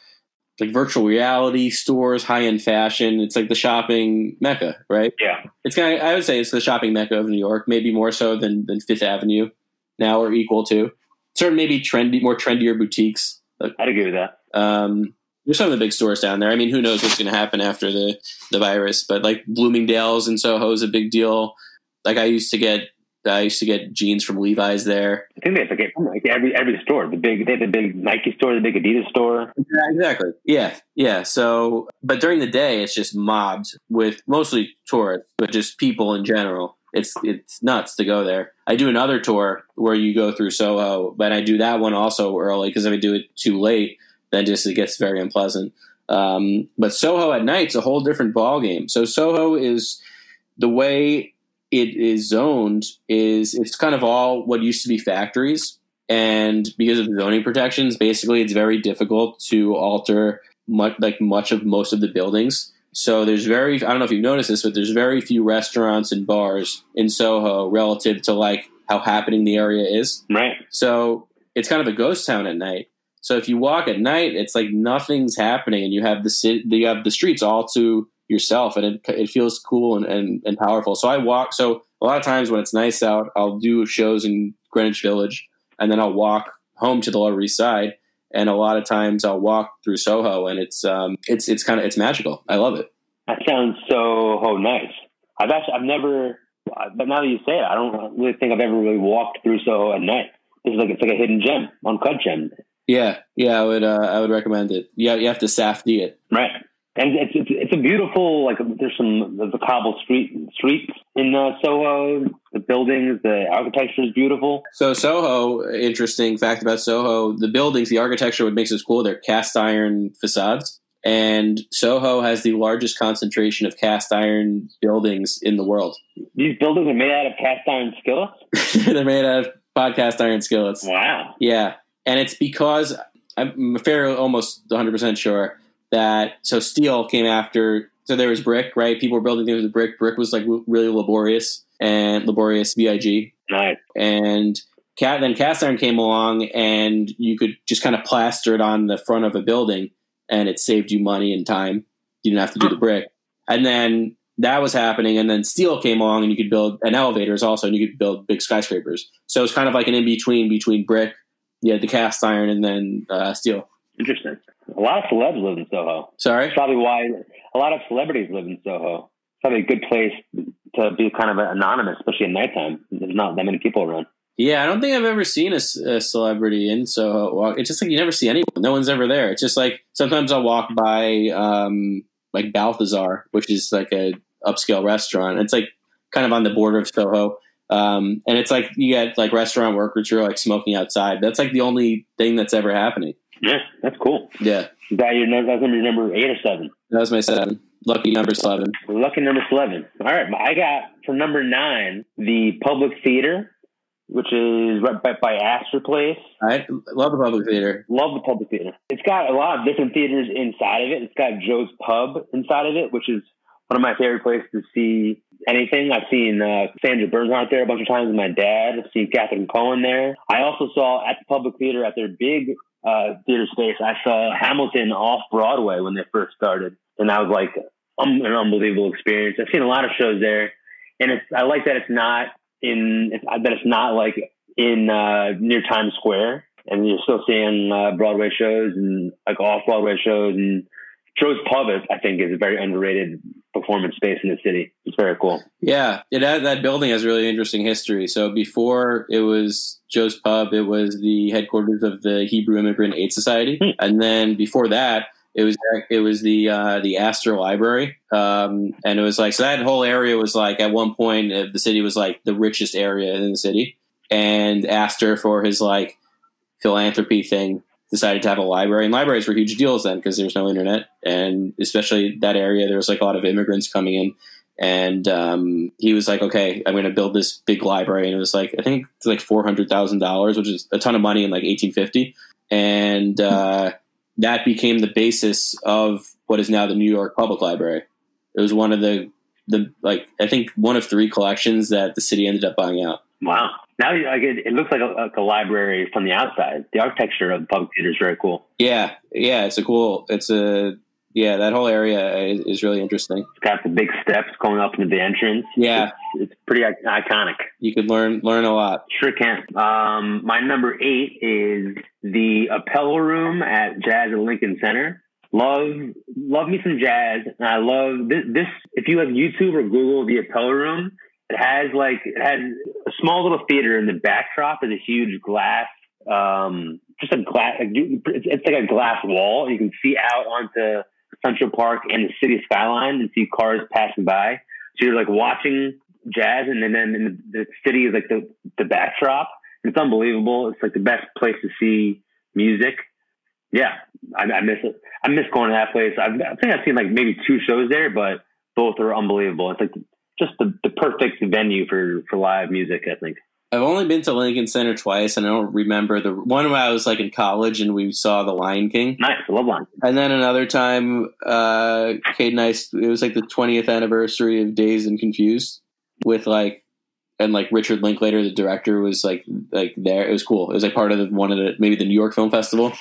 like virtual reality stores, high end fashion. It's like the shopping mecca, right? Yeah. It's kind of I would say it's the shopping mecca of New York, maybe more so than than Fifth Avenue now or equal to. Certain maybe trendy, more trendier boutiques. I'd agree with that. Um, there's some of the big stores down there. I mean, who knows what's going to happen after the the virus? But like Bloomingdale's and Soho is a big deal. Like I used to get, I used to get jeans from Levi's there. I think they have to get from like every every store. The big they have the big Nike store, the big Adidas store. Yeah, exactly. Yeah, yeah. So, but during the day, it's just mobbed with mostly tourists, but just people in general. It's it's nuts to go there. I do another tour where you go through Soho, but I do that one also early because if I do it too late, then just it gets very unpleasant. Um, but Soho at night's a whole different ball game. So Soho is the way it is zoned is it's kind of all what used to be factories, and because of the zoning protections, basically it's very difficult to alter much like much of most of the buildings. So there's very I don't know if you've noticed this, but there's very few restaurants and bars in Soho relative to like how happening the area is. Right. So it's kind of a ghost town at night. So if you walk at night, it's like nothing's happening, and you have the city, you have the streets all to yourself, and it, it feels cool and, and, and powerful. So I walk. So a lot of times when it's nice out, I'll do shows in Greenwich Village, and then I'll walk home to the Lower East Side. And a lot of times I'll walk through Soho, and it's um it's it's kind of it's magical. I love it. That sounds so oh, nice. I've actually I've never, but now that you say it, I don't really think I've ever really walked through Soho at night. This is like it's like a hidden gem, uncut gem. Yeah, yeah, I would uh, I would recommend it. Yeah, you have to safety it. Right. And it's, it's it's a beautiful like there's some the cobble street streets in uh, Soho. The buildings, the architecture is beautiful. So Soho, interesting fact about Soho: the buildings, the architecture, what makes it cool, they're cast iron facades, and Soho has the largest concentration of cast iron buildings in the world. These buildings are made out of cast iron skillets. *laughs* they're made out of podcast iron skillets. Wow. Yeah, and it's because I'm fairly almost 100 percent sure that so steel came after. So there was brick, right? People were building things with brick. Brick was like really laborious and laborious, big, Nice. and cat then cast iron came along, and you could just kind of plaster it on the front of a building, and it saved you money and time. You didn't have to do the brick, and then that was happening, and then steel came along, and you could build and elevators also, and you could build big skyscrapers. So it's kind of like an in between between brick, yeah, the cast iron, and then uh, steel. Interesting. A lot of celebs live in Soho. Sorry. That's probably why a lot of celebrities live in Soho. It's probably a good place to be kind of anonymous, especially at nighttime. There's not that many people around. Yeah, I don't think I've ever seen a celebrity in Soho. walk- It's just like you never see anyone. No one's ever there. It's just like sometimes I'll walk by um, like Balthazar, which is like a upscale restaurant. It's like kind of on the border of Soho. Um, and it's like you get like restaurant workers who are like smoking outside. That's like the only thing that's ever happening. Yeah, that's cool. Yeah, Is that your that's number number eight or seven? that was my seven. Lucky number seven. Lucky number eleven. All right, I got for number nine the Public Theater, which is right by, by Astor Place. I love the public theater. Love the Public Theater. It's got a lot of different theaters inside of it. It's got Joe's Pub inside of it, which is one of my favorite places to see anything. I've seen uh, Sandra Bernhard there a bunch of times with my dad. I've seen Catherine Cohen there. I also saw at the Public Theater at their big uh, theater space. I saw Hamilton off Broadway when they first started, and that was like um, an unbelievable experience. I've seen a lot of shows there, and it's I like that it's not in it's, that it's not like in uh, near Times Square, and you're still seeing uh, Broadway shows and like off Broadway shows. And Joe's Pub, is, I think, is a very underrated performance space in the city. It's very cool. Yeah, it had, that building has really interesting history. So before it was Joe's Pub, it was the headquarters of the Hebrew Immigrant Aid Society, Hmm. and then before that, it was it was the uh, the Astor Library, um, and it was like so that whole area was like at one point uh, the city was like the richest area in the city, and Astor for his like philanthropy thing decided to have a library and libraries were huge deals then because there was no internet and especially that area there was like a lot of immigrants coming in and um, he was like okay i'm going to build this big library and it was like i think it's like $400000 which is a ton of money in like 1850 and uh, that became the basis of what is now the new york public library. It was one of the the like i think one of three collections that the city ended up buying out Wow. Now like it, it looks like a, like a library from the outside. The architecture of the public theater is very cool. Yeah, yeah, it's a cool. It's a yeah. That whole area is, is really interesting. It's got the big steps going up into the entrance. Yeah, It's, it's pretty iconic. you could learn learn a lot. Sure can. Um, my number eight is the Appel Room at Jazz at Lincoln Center. Love, love me some jazz. And I love this, this. If you have YouTube or Google the Appel Room, it has like it has a small little theater in the backdrop is a huge glass, um, just a glass. It's, it's like a glass wall. You can see out onto Central Park and the city skyline and see cars passing by. So you're like watching jazz, and then then and the city is like the the backdrop. It's unbelievable. It's like the best place to see music. Yeah, I, I miss it. I miss going to that place. I've, I think I've seen like maybe two shows there, but both are unbelievable. It's like just the, the perfect venue for for live music. I think. I've only been to Lincoln Center twice, and I don't remember the one when I was like in college and we saw The Lion King, Nice, I love line. and then another time, uh, Kate and I. It was like the 20th anniversary of Dazed and Confused with like. And like Richard Linklater, the director, was like like there. It was cool. It was like part of the, one of the maybe the New York Film Festival.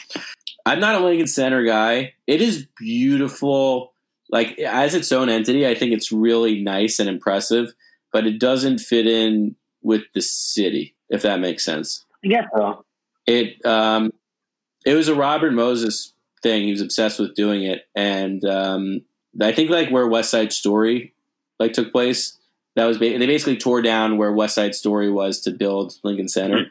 I'm not a Lincoln Center guy. It is beautiful. Like as its own entity, I think it's really nice and impressive, but it doesn't fit in with the city, if that makes sense. I guess so. It um it was a Robert Moses thing. He was obsessed with doing it. And um I think like where West Side Story like took place, that was ba- they basically tore down where West Side Story was to build Lincoln Center.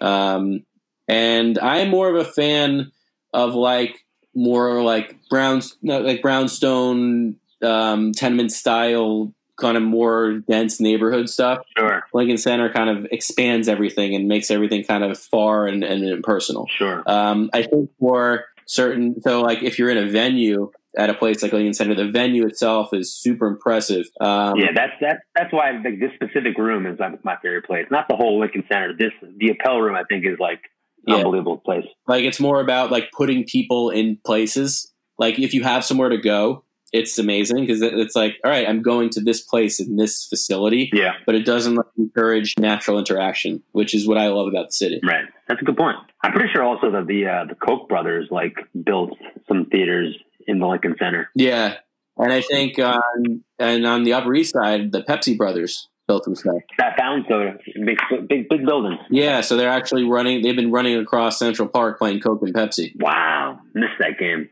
Um and I'm more of a fan of like more like brown like brownstone um, tenement style kind of more dense neighborhood stuff. Sure, Lincoln Center kind of expands everything and makes everything kind of far and, and impersonal. sure. Um, I think for certain, so like if you're in a venue at a place like Lincoln Center, the venue itself is super impressive. Um, yeah, that's that's that's why like this specific room is like my favorite place. Not the whole Lincoln Center. This the Appel room I think is like Yeah. unbelievable place. Like it's more about like putting people in places. Like if you have somewhere to go, it's amazing because it's like, all right, I'm going to this place in this facility, Yeah, but it doesn't like, encourage natural interaction, which is what I love about the city. right. That's a good point. I'm pretty sure also that the uh, the Koch brothers like built some theaters in the Lincoln Center. Yeah, and I think on and on the Upper East Side, the Pepsi brothers built stuff. That fountain soda, big big big building. Yeah, so they're actually running. They've been running across Central Park playing Coke and Pepsi. Wow, missed that game.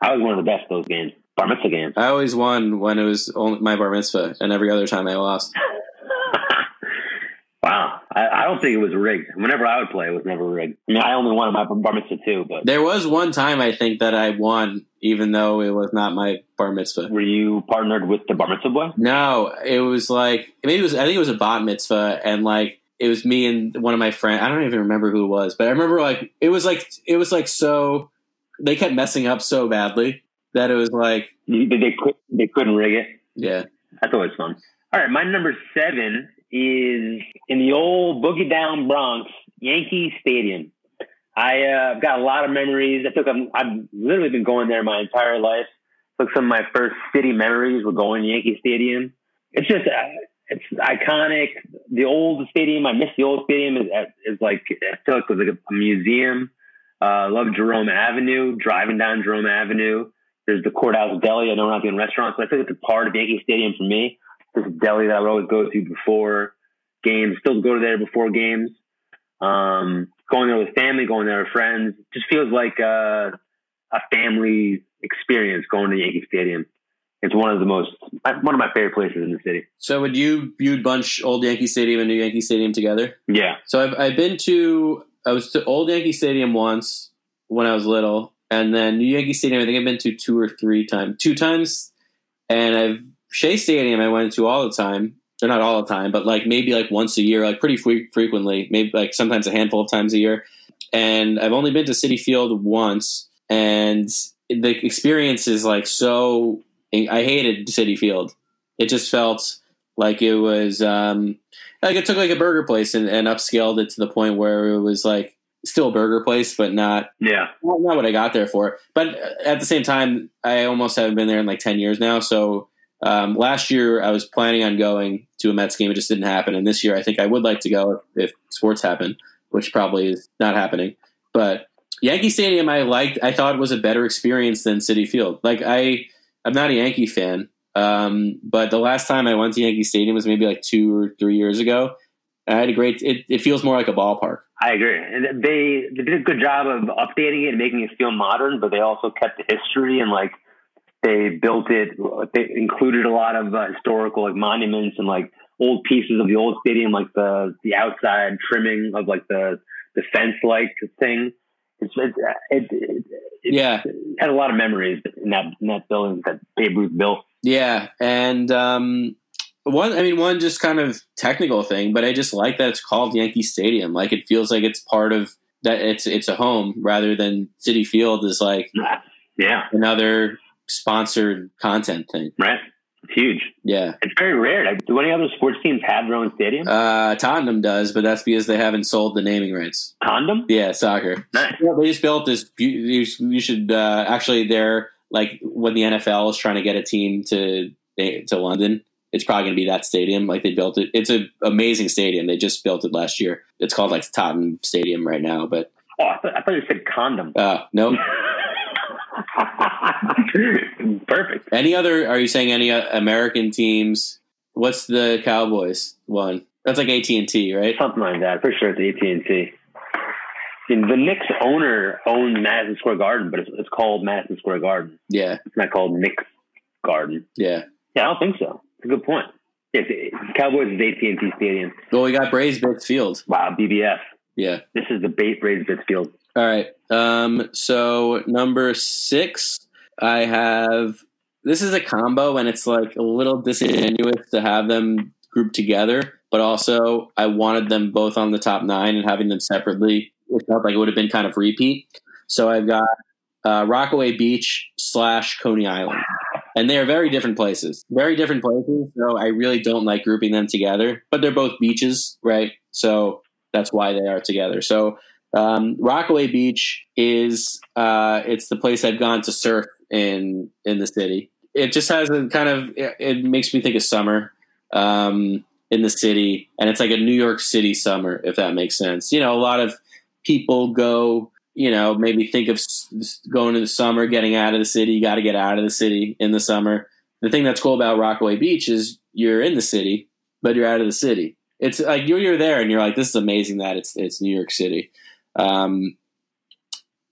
I was one of the best of those games. Bar mitzvah games. I always won when it was only my bar mitzvah, and every other time I lost. *laughs* wow, I, I don't think it was rigged. Whenever I would play, it was never rigged. I mean, I only won my bar mitzvah too, but There was one time I think that I won, even though it was not my bar mitzvah. were you partnered with the bar mitzvah boy? No, it was like maybe it was. I think it was a bat mitzvah, and like it was me and one of my friends. I don't even remember who it was, but I remember like it was like it was like so. They kept messing up so badly that it was like They, they, could, they couldn't rig it. yeah. That's always fun. All right, my number seven is in the old Boogie Down Bronx, Yankee Stadium. I, uh, I've got a lot of memories. I took, i I've literally been going there my entire life. Took some of my first city memories were going to Yankee Stadium. It's just, uh, it's iconic. The old stadium, I miss the old stadium. Is is like I like it was like a museum. Uh, love Jerome Avenue. Driving down Jerome Avenue, there's the Courthouse Deli. I know we're not doing restaurants, but I think it's a part of Yankee Stadium for me. This deli that I would always go to before games. Still go to there before games. Um, going there with family, going there with friends. Just feels like a, a family experience going to Yankee Stadium. It's one of the most one of my favorite places in the city. So would you you'd bunch old Yankee Stadium and New Yankee Stadium together? Yeah, So I've I've been to I was to old Yankee Stadium once when I was little, and then New Yankee Stadium I think I've been to two or three times, two times, and I've Shea Stadium I went to all the time. Or not all the time, but like maybe like once a year, like pretty fre- frequently, maybe like sometimes a handful of times a year. And I've only been to Citi Field once, and the experience is like so. I hated Citi Field. It just felt like it was um, like it took like a burger place and, and upscaled it to the point where it was like still a burger place, but not yeah, not not what I got there for. But at the same time, I almost haven't been there in like ten years now. So um, last year I was planning on going to a Mets game, it just didn't happen. And this year I think I would like to go if, if sports happen, which probably is not happening. But Yankee Stadium, I liked. I thought was a better experience than Citi Field. Like I, I'm not a Yankee fan, um, but the last time I went to Yankee Stadium was maybe like two or three years ago. I had a great. It, it feels more like a ballpark. I agree. And they they did a good job of updating it and making it feel modern, but they also kept the history and like they built it. They included a lot of uh, historical like monuments and like old pieces of the old stadium, like the the outside trimming of like the the fence like thing. It's it, it, it, it Yeah. had a lot of memories in that in that building that Babe Ruth built. Yeah, and um, one, I mean, one just kind of technical thing, but I just like that it's called Yankee Stadium. Like it feels like it's part of that. It's it's a home rather than City Field is like Yeah, another sponsored content thing. right. It's huge. Yeah, It's very rare. Do any other sports teams have their own stadium? uh, Tottenham does, but that's because they haven't sold the naming rights. Condom? Yeah, soccer. Nice. They just built this. You should uh, actually. They're like when the NFL is trying to get a team to to London. It's probably going to be that stadium. Like they built it. It's an amazing stadium. They just built it last year. It's called like Tottenham Stadium right now. But Oh, I thought, I thought you said condom. uh, no. *laughs* *laughs* Perfect. Any other? Are you saying any uh, American teams? What's the Cowboys one? That's like AT and T, right? Something like that. For sure, it's AT and T. The Knicks owner owns Madison Square Garden, but it's, it's called Madison Square Garden. Yeah, It's not called Knicks Garden. yeah. Yeah, I don't think so. It's a good point. It, Cowboys is AT and T Stadium. Well, we got Braves Bits Field. Wow, BBF. Yeah, This is the bait Braves Bits Field. All right. Um, so number six, I have. This is a combo, and it's like a little disingenuous to have them grouped together, but also I wanted them both on the top nine and having them separately. It felt like it would have been kind of repeat. So I've got uh, Rockaway Beach slash Coney Island, and they are very different places. Very different places. So I really don't like grouping them together, but they're both beaches, right? So that's why they are together. So um, Rockaway Beach is uh, it's the place I've gone to surf in in the city. It just has a kind of it, makes me think of summer um, in the city, and it's like a New York City summer, if that makes sense. You know, a lot of people go. You know, maybe think of going to the summer, getting out of the city. You got to get out of the city in the summer. The thing that's cool about Rockaway Beach is you're in the city, but you're out of the city. It's like you're you're there, and you're like, this is amazing that it's it's New York City. Um,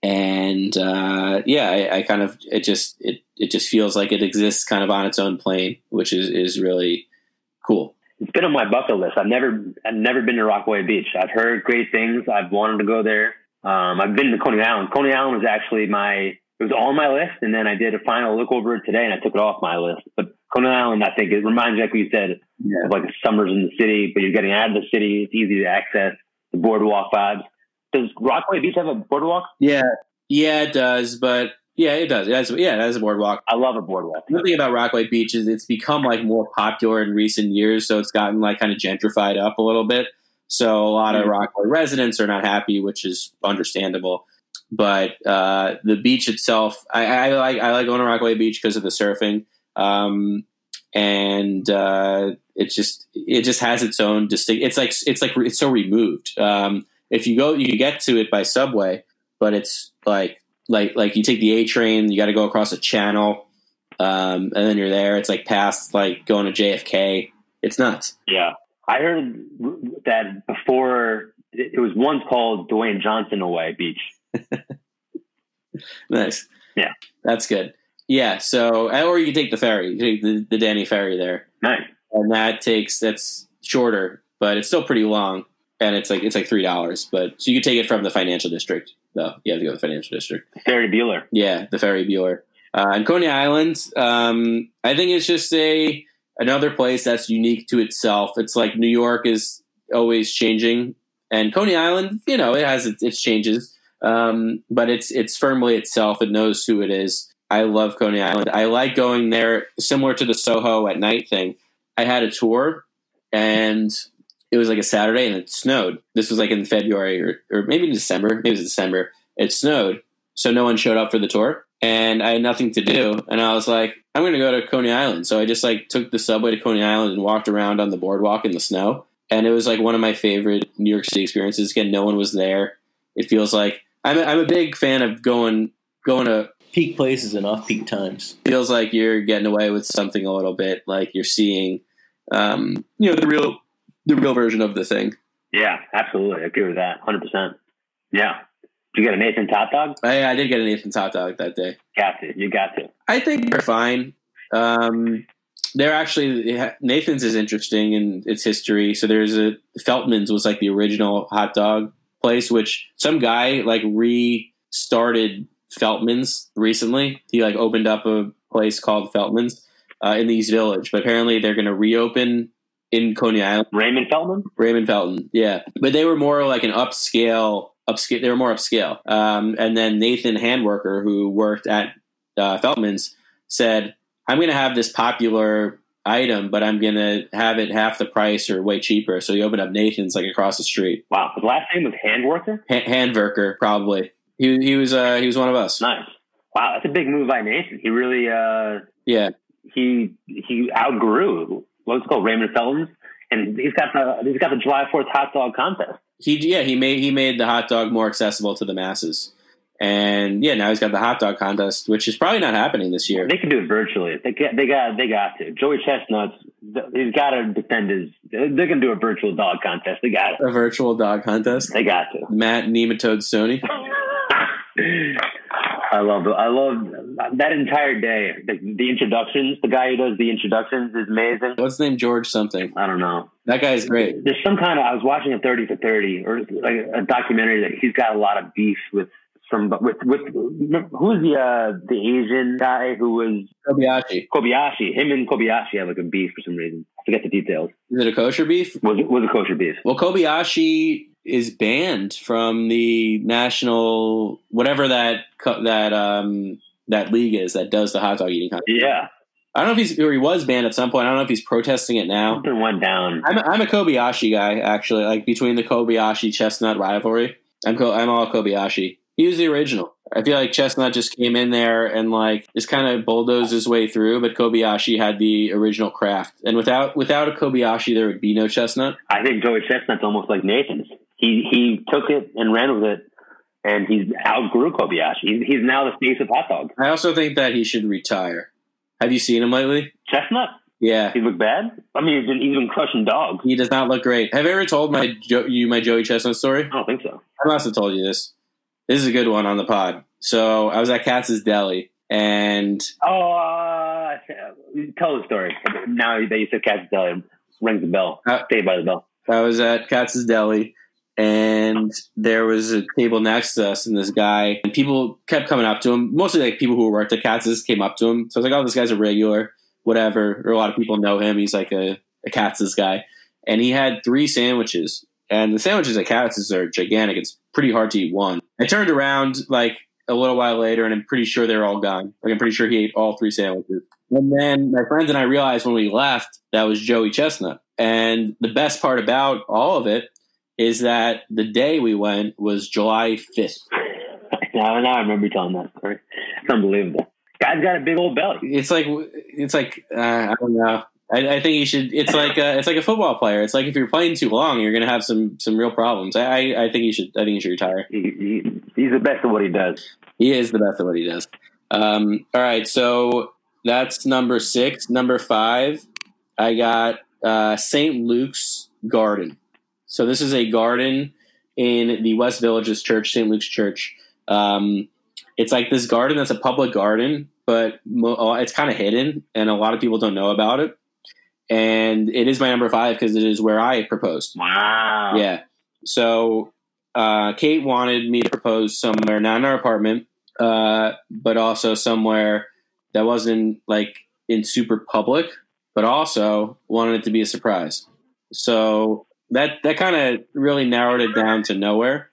and uh, yeah, I, I kind of it just it it just feels like it exists kind of on its own plane, which is is really cool. It's been on my bucket list. I've never I've never been to Rockaway Beach. I've heard great things. I've wanted to go there. Um, I've been to Coney Island. Coney Island was actually my it was on my list, and then I did a final look over it today, and I took it off my list. But Coney Island, I think it reminds me, like you said, Yeah. of like summers in the city, but you're getting out of the city. It's easy to access. The boardwalk vibes. Does Rockaway Beach have a boardwalk? Yeah, yeah, it does, but yeah, it does. It has, yeah, it has a boardwalk. I love a boardwalk. The thing about Rockaway Beach is it's become like more popular in recent years, so it's gotten like kind of gentrified up a little bit. So a lot of Mhm. Rockaway residents are not happy, which is understandable. But uh, the beach itself, I, I like. I like going to Rockaway Beach because of the surfing, um, and uh, it just it just has its own distinct. It's like it's like it's so removed. Um, if you go, you get to it by subway, but it's like like like you take the A train, you got to go across a channel, um, and then you're there. It's like past like going to JFK. It's nuts. Yeah. I heard that before it was once called Dwayne Johnson Away Beach. *laughs* Nice. Yeah. that's good. Yeah. So, or you can take the ferry, you take the, the Danny ferry there, Nice. and that takes that's shorter, but it's still pretty long, and it's like it's like three dollars. But so you can take it from the financial district, though. You have to go to the financial district. Ferry Bueller. Yeah, the ferry Bueller. Uh, and Coney Island, um, I think it's just a another place that's unique to itself. It's like New York is always changing, and Coney Island, you know, it has its, its changes, um, but it's it's firmly itself. It knows who it is. I love Coney Island. I like going there, similar to the Soho at night thing. I had a tour, and it was like a Saturday, and it snowed. This was like in February or, or maybe in December. Maybe it was December. It snowed, so no one showed up for the tour and I had nothing to do. And I was like, I'm going to go to Coney Island. So I just like took the subway to Coney Island and walked around on the boardwalk in the snow. And it was like one of my favorite New York City experiences. Again, no one was there. It feels like I'm a, I'm a big fan of going going to Peak places and off peak times. feels like you're getting away with something a little bit, like you're seeing, um, you know, the real the real version of the thing. Yeah, absolutely. I agree with that. 100%. Yeah. Did you get a Nathan's hot dog? I, I did get an Nathan's hot dog that day. Got to. You got to. I think they're fine. Um, they're actually Nathan's is interesting in its history. So there's a Feltman's was like the original hot dog place, which some guy like restarted Feltman's recently. He like opened up a place called Feltman's uh, in the East Village, but apparently they're going to reopen in Coney Island. Raymond Feltman? Raymond Felton, yeah, but they were more like an upscale. Upscale. They were more upscale. Um, and then Nathan Handwerker, who worked at uh, Feltman's, said, "I'm going to have this popular item, but I'm going to have it half the price or way cheaper." So he opened up Nathan's like across the street. Wow. His last name was Handwerker? Ha- Handwerker, probably. He he was uh, he was one of us. Nice. Wow. That's a big move by Nathan. He really, uh, Yeah, he, he outgrew what's it called Raymond Felton's. And he's got the, he's got the July 4th hot dog contest. he yeah he made he made the hot dog more accessible to the masses. And yeah, now he's got the hot dog contest, which is probably not happening this year. They can do it virtually. They get, they got, they got to. Joey Chestnuts, he's got to defend his, they're going to do a virtual dog contest. They got to. A virtual dog contest. They got to. Matt Nematode Sony. *laughs* I love. I love that entire day. The, the introductions. The guy who does the introductions is amazing. What's his name? George something. I don't know. That guy's great. There's some kind of. I was watching a thirty for thirty or like a documentary that he's got a lot of beef with some with with who's the uh the Asian guy who was Kobayashi. Kobayashi. Him and Kobayashi have like a beef for some reason. I forget the details. Is it a kosher beef? Was it was a kosher beef? Well, Kobayashi is banned from the national whatever that that um that league is that does the hot dog eating contest. Yeah, I don't know if he's or he was banned at some point. I don't know if he's protesting it now. something went down. I'm a, I'm a Kobayashi guy actually. Like between the Kobayashi Chestnut rivalry, I'm Ko- I'm all Kobayashi. He was the original. I feel like Chestnut just came in there and like just kind of bulldozed his way through, but Kobayashi had the original craft. And without without a Kobayashi, there would be no Chestnut. I think Joey Chestnut's almost like Nathan's. He he took it and ran with it, and he's outgrew Kobayashi. He's, he's now the face of hot dog. I also think that he should retire. Have you seen him lately? Chestnut. Yeah, He look bad. I mean, he's been he's been crushing dogs. he does not look great. Have I ever told my jo- you my Joey Chestnut story? I don't think so. I must have told you this. This is a good one on the pod. So I was at Katz's Deli, and Oh, uh, tell the story. Now that you said Katz's Deli, rings the bell. Uh, Stay by the bell. I was at Katz's Deli, and there was a table next to us, and this guy, and people kept coming up to him. Mostly like people who worked at Katz's came up to him. So I was like, "Oh, this guy's a regular, whatever." Or a lot of people know him. He's like a, a Katz's guy, and he had three sandwiches, and the sandwiches at Katz's are gigantic. It's pretty hard to eat one. I turned around like a little while later, and I'm pretty sure they're all gone. Like I'm pretty sure he ate all three sandwiches. And then my friends and I realized when we left that was Joey Chestnut. And the best part about all of it is that the day we went was July 5th. now, now I remember you telling that story. It's unbelievable. Guy's got a big old belly. It's like it's like uh, I don't know. I, I think you should. It's like a, it's like a football player. It's like if you're playing too long, you're going to have some some real problems. I, I I think you should. I think you should retire. He, he, he's the best at what he does. He is the best at what he does. Um, all right, so that's number six. Number five, I got uh, St. Luke's Garden. So this is a garden in the West Villages Church, St. Luke's Church. Um, it's like this garden that's a public garden, but mo- it's kind of hidden, and a lot of people don't know about it. And it is my number five because it is where I proposed. Wow. Yeah. So uh, Kate wanted me to propose somewhere, not in our apartment, uh, but also somewhere that wasn't like in super public, but also wanted it to be a surprise. So that that kind of really narrowed it down to nowhere.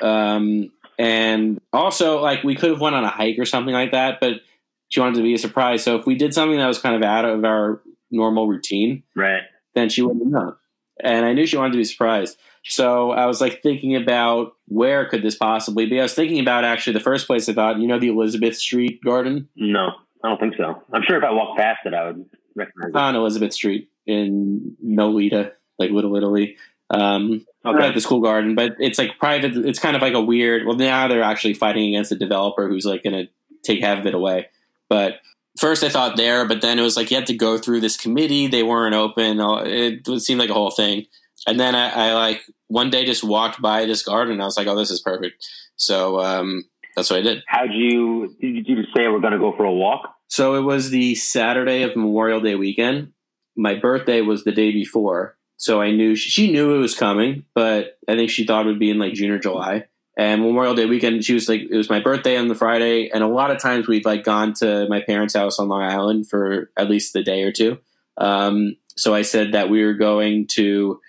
Um, and also, like we could have went on a hike or something like that, but she wanted to be a surprise. So if we did something that was kind of out of our normal routine, Right. then she wouldn't have known. And I knew she wanted to be surprised. So I was like thinking about where could this possibly be. I was thinking about actually the first place I thought, you know, the Elizabeth Street Garden No, I don't think so. I'm sure if I walked past it, I would recognize it. on Elizabeth Street in Nolita, like Little Italy. Um, Okay. like the school garden, but it's like private. It's kind of like a weird. Well, now they're actually fighting against a developer who's like going to take half of it away. But first, I thought there, but then it was like you had to go through this committee. They weren't open. It seemed like a whole thing. And then I, I like one day just walked by this garden. And I was like, oh, this is perfect. So um, that's what I did. How'd you, did you say we're going to go for a walk? So it was the Saturday of Memorial Day weekend. My birthday was the day before. So I knew she knew it was coming, but I think she thought it would be in like June or July. And Memorial Day weekend, she was like, it was my birthday on the Friday, and a lot of times we've like gone to my parents' house on Long Island for at least the day or two. Um, so I said that we were going to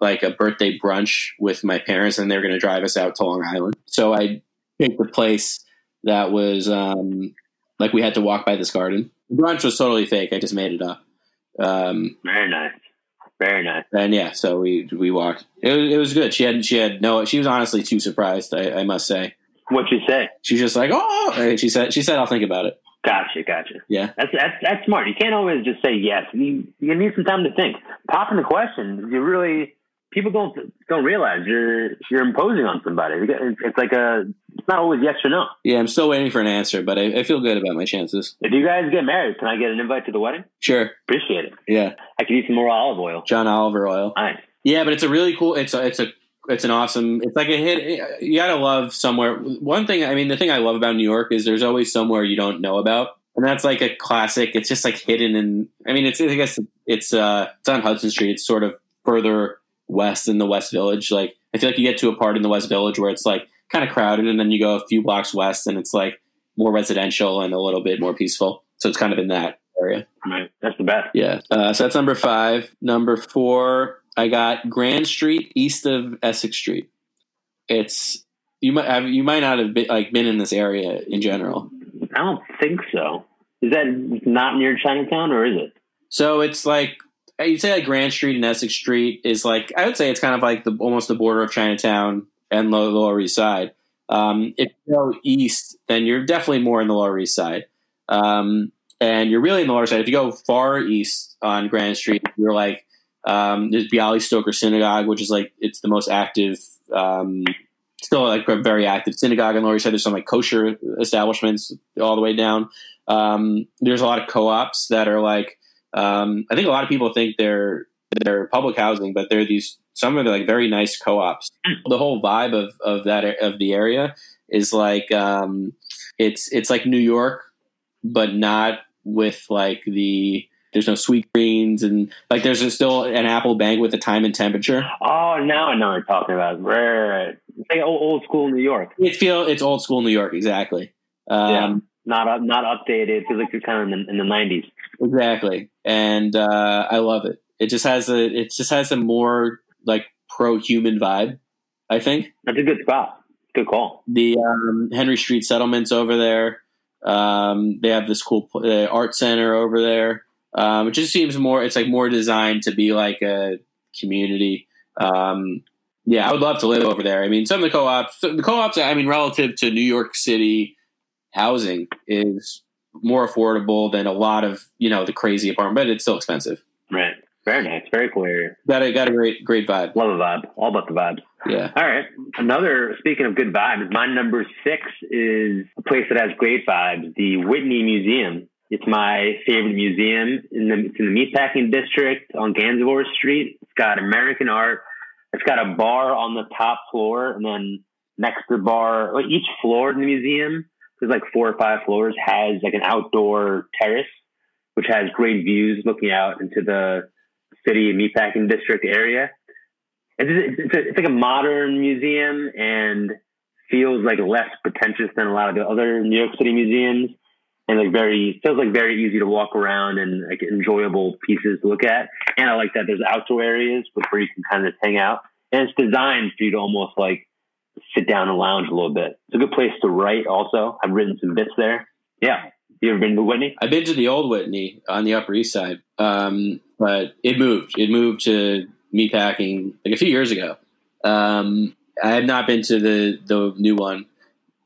like a birthday brunch with my parents, and they're going to drive us out to Long Island. So I picked a place that was um, like we had to walk by this garden. The brunch was totally fake. I just made it up. Um, Very nice. Very nice. and yeah, so we we walked. It was, it was good. She had she had no. She was honestly too surprised. I, I must say. What'd you say? She's just like, oh. And she said she said I'll think about it. Gotcha, gotcha. Yeah. That's that's that's smart. You can't always just say yes. You you need some time to think. Popping the question, you really people don't don't realize you're you're imposing on somebody. It's like a it's not always yes or no. Yeah, I'm still waiting for an answer, but I, I feel good about my chances. If you guys get married, can I get an invite to the wedding? Sure. Appreciate it. Yeah. I could use some more olive oil. John Oliver oil. Nice. Yeah, but it's a really cool. It's a it's a it's an awesome. It's like a hit. You gotta love somewhere. One thing, I mean, the thing I love about New York is there's always somewhere you don't know about, and that's like a classic. It's just like hidden in. I mean, it's I guess it's uh it's on Hudson Street. It's sort of further west in the West Village. Like I feel like you get to a part in the West Village where it's like kind of crowded, and then you go a few blocks west, and it's like more residential and a little bit more peaceful. So it's kind of in that area. Right. That's the best. Yeah. Uh, so that's number five. Number four, I got Grand Street east of Essex Street. It's you might have you might not have been like been in this area in general. I don't think so. Is that not near Chinatown or is it? So it's like you'd say like Grand Street and Essex Street is like I would say it's kind of like the almost the border of Chinatown and Lower, Lower East Side. Um, if you go east, then you're definitely more in the Lower East Side. Um, and you're really in the Lower Side. If you go far east on Grand Street, you're like um, there's Bialystoker Synagogue, which is like it's the most active, um, still like a very active synagogue the Lower East Side. There's some like kosher establishments all the way down. Um, there's a lot of co-ops that are like um, I think a lot of people think they're they're public housing, but they're these some of the like very nice co-ops. The whole vibe of of that of the area is like um, it's it's like New York, but not with like the there's no sweet greens and like there's a, still an apple bank with the time and temperature. Oh, now I know what you're talking about. Right, right, right. It's like old, old school New York. It feel it's old school New York exactly. Um, Yeah. Not up, not updated. It Feels like you're kind of in the, in the 90s. Exactly, and uh, I love it. It just has a it just has a more like pro human vibe. I think That's a good spot. Good call. the um, Henry Street settlements over there. Um, they have this cool uh, art center over there. Um, it just seems more. It's like more designed to be like a community. Um, yeah, I would love to live over there. I mean, some of the co-ops, so the co-ops. I mean, relative to New York City housing, is more affordable than a lot of you know the crazy apartment, but it's still expensive. Right. Very nice. Very cool area. Got a got a great great vibe. Love a vibe. All about the vibes. Yeah. All right. Another, speaking of good vibes, my number six is a place that has great vibes, the Whitney Museum. It's my favorite museum. In the, it's in the Meatpacking District on Gansevoort Street. It's got American art. It's got a bar on the top floor, and then next to the bar, like each floor in the museum, there's like four or five floors, has like an outdoor terrace, which has great views looking out into the city Meatpacking District area it's, it's, it's like a modern museum and feels like less pretentious than a lot of the other New York City museums and like very feels like very easy to walk around and like enjoyable pieces to look at. And I like that there's outdoor areas where you can kind of hang out. And it's designed for you to almost like sit down and lounge a little bit. It's a good place to write also. I've written some bits there. Yeah. You ever been to Whitney? I've been to the old Whitney on the Upper East Side, um, but it moved. It moved to meatpacking like a few years ago. Um, I have not been to the the new one.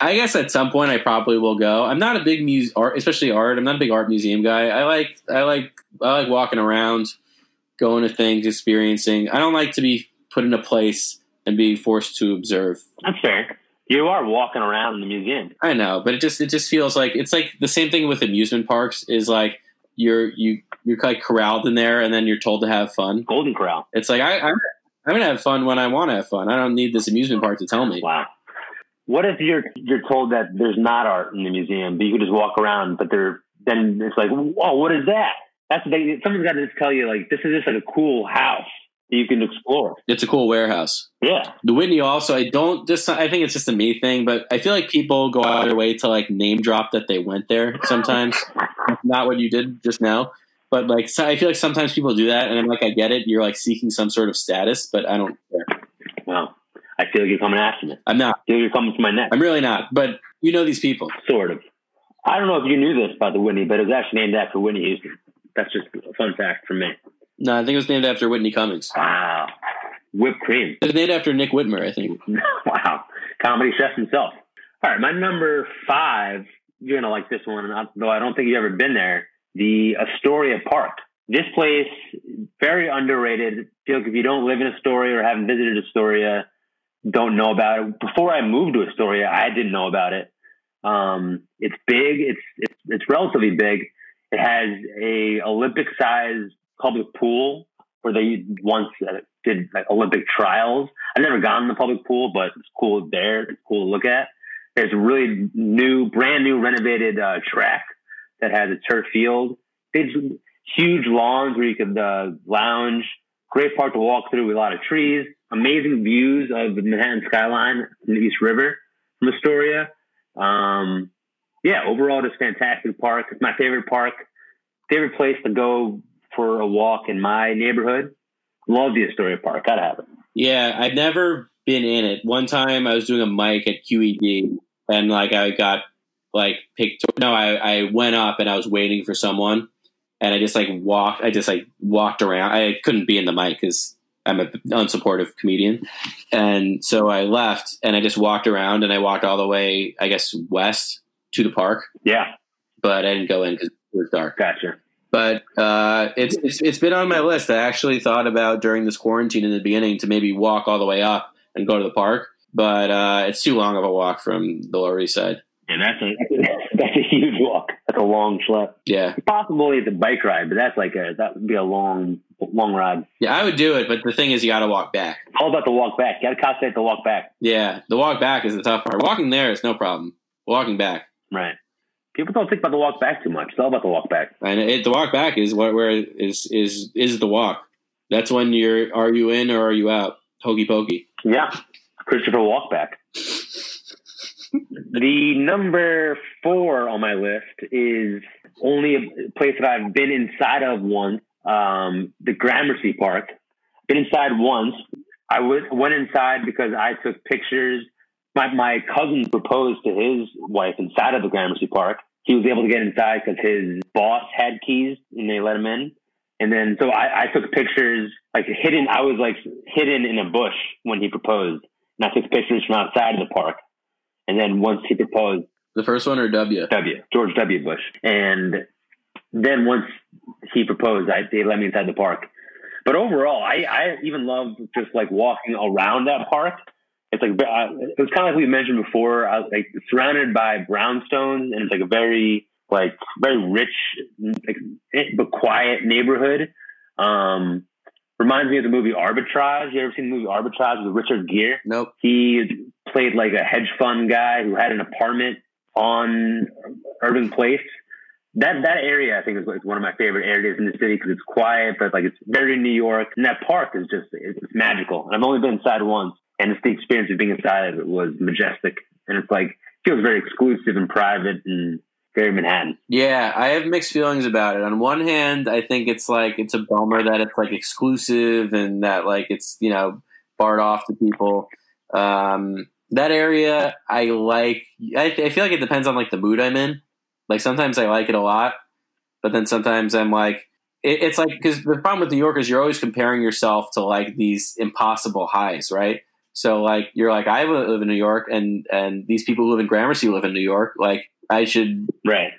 I guess at some point I probably will go. I'm not a big muse art, especially art. I'm not a big art museum guy. I like I like I like walking around, going to things, experiencing. I don't like to be put in a place and being forced to observe. That's fair. You are walking around in the museum. I know, but it just it just feels like it's like the same thing with amusement parks. Is like you're you you're like corralled in there, and then you're told to have fun. Golden Corral. It's like I, I'm I'm gonna have fun when I want to have fun. I don't need this amusement park to tell me. Wow. What if you're you're told that there's not art in the museum, but you can just walk around, but there then it's like, whoa, what is that? That's they, someone's got to just tell you like this is just like a cool house you can explore. It's a cool warehouse. Yeah, The Whitney also, I don't just I think it's just a me thing, but I feel like people go out of their way to like name drop that they went there sometimes. Not what you did just now. But like so I feel like sometimes people do that and I'm like I get it, you're like seeking some sort of status, but I don't care. well, I feel like you're coming after me. I'm not. I feel like you're coming for my neck, I'm really not. But you know these people. sort of. I don't know if you knew this about the Whitney, but it was actually named after Whitney Houston. That's just a fun fact for me. No, I think it was named after Whitney Cummings. Wow, whipped cream. It was named after Nick Whitmer, I think. *laughs* wow, comedy chef himself. All right, my number five. You're gonna like this one, though I don't think you've ever been there. The Astoria Park. This place very underrated. feel like if you don't live in Astoria or haven't visited Astoria, don't know about it. Before I moved to Astoria, I didn't know about it. Um, it's big. It's, it's it's relatively big. It has a Olympic sized public pool where they once uh, did like Olympic trials. I've never gone in the public pool, but it's cool there. It's cool to look at. There's a really new, brand new, renovated uh, track that has a turf field. It's huge lawns where you can uh, lounge. Great park to walk through with a lot of trees. Amazing views of the Manhattan skyline from the East River from Astoria. Um, yeah, overall, just fantastic park. It's my favorite park. Favorite place to go for a walk in my neighborhood. Love the Astoria Park. Gotta have it. Yeah, I've never been in it. One time I was doing a mic at QED and like I got like picked. No, I, I went up and I was waiting for someone and I just like walked. I just like walked around. I couldn't be in the mic because I'm an unsupportive comedian, and so I left and I just walked around and I walked all the way, I guess, west to the park. Yeah, but I didn't go in because it was dark. Gotcha. But uh, it's, it's it's been on my list. I actually thought about during this quarantine in the beginning to maybe walk all the way up and go to the park, but uh, it's too long of a walk from the Lower East Side. And that's a *laughs* that's a huge walk. That's a long schlep. Yeah, possibly it's a bike ride, but that's like a that would be a long long ride. Yeah, I would do it, but the thing is, you got to walk back. All about the walk back. You got to calculate the walk back. Yeah, the walk back is the tough part. Walking there is no problem. Walking back, right? People don't think about the walk back too much. It's all about the walk back. And it, the walk back is what where is is is the walk. That's when you're are you in or are you out? Hokey pokey. Yeah, Christopher walk back. the number four on my list is only a place that I've been inside of once. Um, the Gramercy Park. Been inside once. I w- went inside because I took pictures. My my cousin proposed to his wife inside of the Gramercy Park. He was able to get inside because his boss had keys and they let him in. And then so I, I took pictures like hidden. I was like hidden in a bush when he proposed, and I took pictures from outside of the park. And then once he proposed, the first one or W W George W Bush, and then once he proposed, I, they let me inside the park. But overall, I, I even love just like walking around that park. It's like uh, it was kind of like we mentioned before. I like surrounded by brownstones, and it's like a very like very rich like, but quiet neighborhood. Um, reminds me of the movie Arbitrage. You ever seen the movie Arbitrage with Richard Gere? Nope. He played like a hedge fund guy who had an apartment on Irving Place. That that area I think is, is one of my favorite areas in the city because it's quiet, but like it's very New York, and that park is just it's magical. And I've only been inside once, and it's the experience of being inside of it was majestic, and it's like feels very exclusive and private and very Manhattan. Yeah, I have mixed feelings about it. On one hand, I think it's like it's a bummer that it's like exclusive and that like it's you know barred off to people. Um, that area I like. I, I feel like it depends on like the mood I'm in. Like sometimes I like it a lot, but then sometimes I'm like, it, it's like because the problem with New York is you're always comparing yourself to like these impossible highs, right? So like you're like I live in New York, and and these people who live in Gramercy live in New York. Like I should right.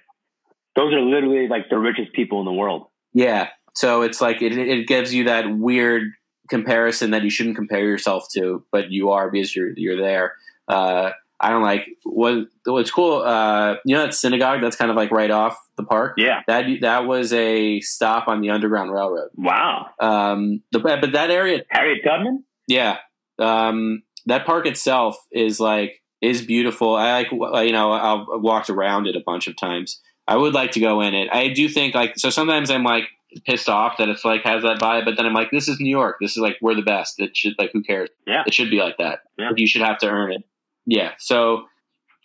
Those are literally like the richest people in the world. Yeah. So it's like it, it gives you that weird comparison that you shouldn't compare yourself to, but you are because you're you're there. Uh, I don't like what what's cool. Uh, you know that synagogue that's kind of like right off the park. Yeah, that that was a stop on the Underground Railroad. Wow. Um, the, but that area, Harriet Tubman. Yeah. Um, that park itself is like is beautiful. I like you know I've walked around it a bunch of times. I would like to go in it. I do think like so. Sometimes I'm like pissed off that it's like has that vibe, but then I'm like, this is New York. This is like we're the best. It should like who cares? Yeah, it should be like that. Yeah. You should have to earn it. Yeah. So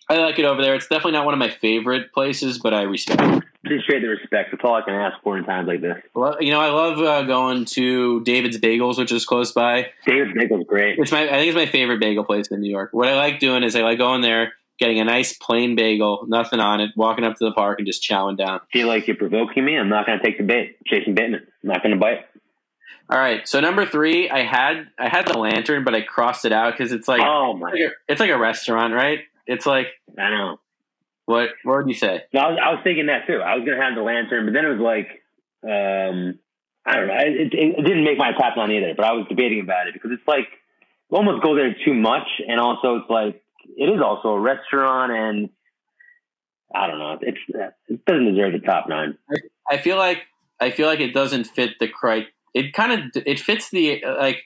I like it over there. It's definitely not one of my favorite places, but I respect it. Appreciate the respect. That's all I can ask for in times like this. Well, you know, I love uh, going to David's Bagels, which is close by. David's Bagels great. It's my, I think it's my favorite bagel place in New York. What I like doing is I like going there, getting a nice plain bagel, nothing on it, walking up to the park and just chowing down. feel like you're provoking me. I'm not going to take the bait. Jason Bateman. I'm not going to bite. All right, so number three, I had I had the lantern, but I crossed it out because it's like oh my, it's like, a, it's like a restaurant, right? It's like I know. What what would you say? No, I was, I was thinking that too. I was gonna have the lantern, but then it was like, um, I don't know. It, it, it didn't make my top line either, but I was debating about it because it's like almost go there too much, and also it's like it is also a restaurant, and I don't know. It's it doesn't deserve the top nine. I feel like I feel like it doesn't fit the cri- it kind of it fits the like.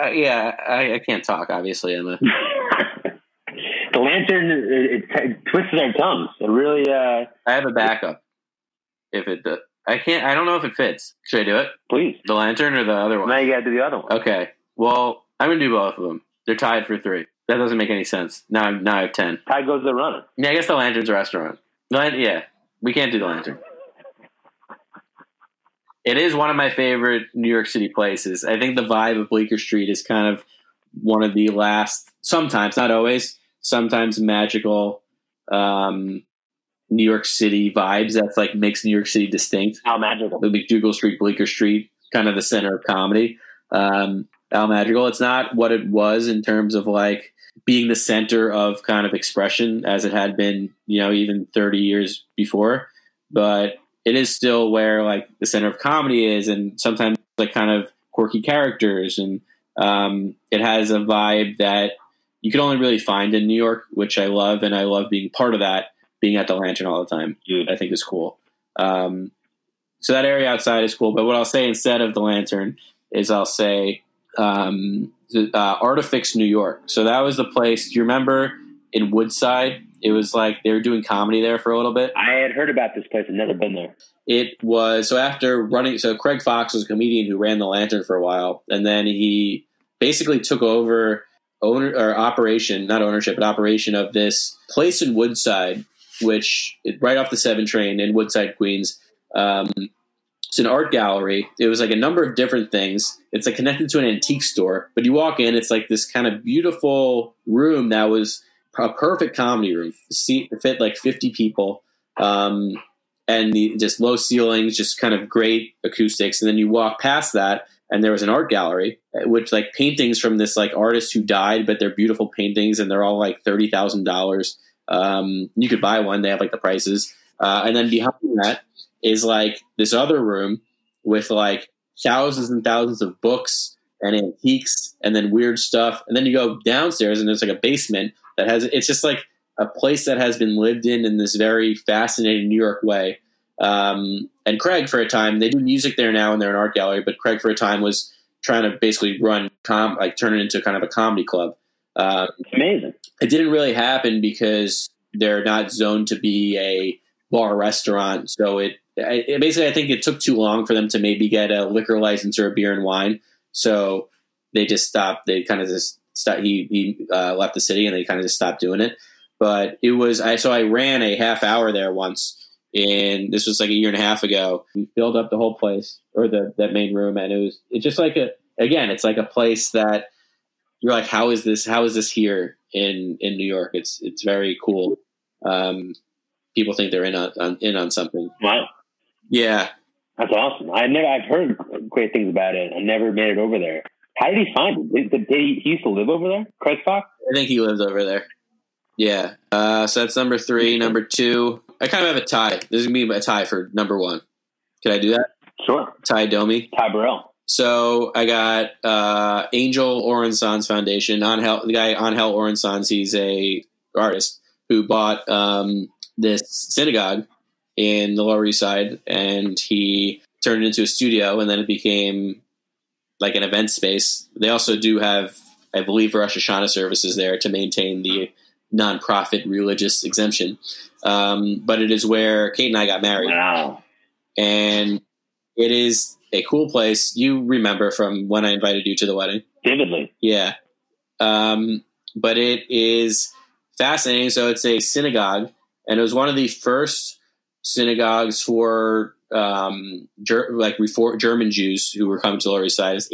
Uh, yeah, I, I can't talk. Obviously, I'm a *laughs* the lantern it, it twists our tongues. It really. Uh, I have a backup. If it, do- I can't. I don't know if it fits. Should I do it? please. The lantern or the other one? Now you got to do the other one. Okay. Well, I'm gonna do both of them. They're tied for three. That doesn't make any sense. Now, I'm, now I have ten. How goes to the runner? Yeah, I guess the lantern's a restaurant. Lan- yeah, we can't do the lantern. It is one of my favorite New York City places. I think the vibe of Bleecker Street is kind of one of the last, sometimes, not always, sometimes magical um, New York City vibes that's like makes New York City distinct. How magical. The MacDougal Street, Bleecker Street, kind of the center of comedy. Um, Al Madrigal. It's not what it was in terms of like being the center of kind of expression as it had been, you know, even 30 years before. But it is still where like the center of comedy is, and sometimes like kind of quirky characters, and um, it has a vibe that you can only really find in New York, which I love, and I love being part of that. Being at the Lantern all the time, Dude. I think is cool. Um, so that area outside is cool. But what I'll say instead of the Lantern is I'll say um, uh, Artifix, New York. So that was the place. Do you remember in Woodside? It was like they were doing comedy there for a little bit. I had heard about this place. I've never been there. It was so after running. So Craig Fox was a comedian who ran the Lantern for a while, and then he basically took over owner or operation, not ownership, but operation of this place in Woodside, which right off the seven train in Woodside, Queens. Um, it's an art gallery. It was like a number of different things. It's like connected to an antique store, but you walk in, it's like this kind of beautiful room that was a perfect comedy room. Fit like fifty people, um, and the, just low ceilings, just kind of great acoustics. And then you walk past that, and there was an art gallery, which like paintings from this like artist who died, but they're beautiful paintings, and they're all like thirty thousand dollars. Um, you could buy one; they have like the prices. Uh, and then behind that is like this other room with like thousands and thousands of books and antiques and then weird stuff. And then you go downstairs and there's like a basement that has it's just like a place that has been lived in in this very fascinating New York way. Um, and Craig, for a time, they do music there now and they're an art gallery, but Craig, for a time, was trying to basically run com like turn it into kind of a comedy club. Um, It's amazing. it didn't really happen because they're not zoned to be a bar restaurant. So it, it basically, I think it took too long for them to maybe get a liquor license or a beer and wine. So they just stopped. They kind of just stopped. He he uh, left the city and they kind of just stopped doing it. But it was I so I ran a half hour there once. And this was like a year and a half ago. We filled up the whole place or the that main room, and it was it's just like a again, it's like a place that you're like, how is this? How is this here in in New York? It's it's very cool. Um, people think they're in on, on in on something. Wow. Yeah, That's awesome. I never. I've heard great things about it. I never made it over there. How did he find it? Did, he, he used to live over there? Fox? I think he lives over there. Yeah. Uh, so that's number three. Number two, I kind of have a tie. This is gonna be a tie for number one. Can I do that? Sure. Ty Domi. Ty Burrell. So I got uh, Angel Orensanz Foundation. Angel, the guy on Angel Orensanz, he's a artist who bought um, this synagogue in the Lower East Side, and he turned it into a studio, and then it became like an event space. They also do have, I believe, Rosh Hashanah services there to maintain the nonprofit religious exemption. Um, but it is where Kate and I got married Wow. and it is a cool place. You remember from when I invited you to the wedding, Vividly. yeah. Um, but it is fascinating. So it's a synagogue, and it was one of the first synagogues for um, ger- like refor- German Jews who were coming to Lower East Side. It's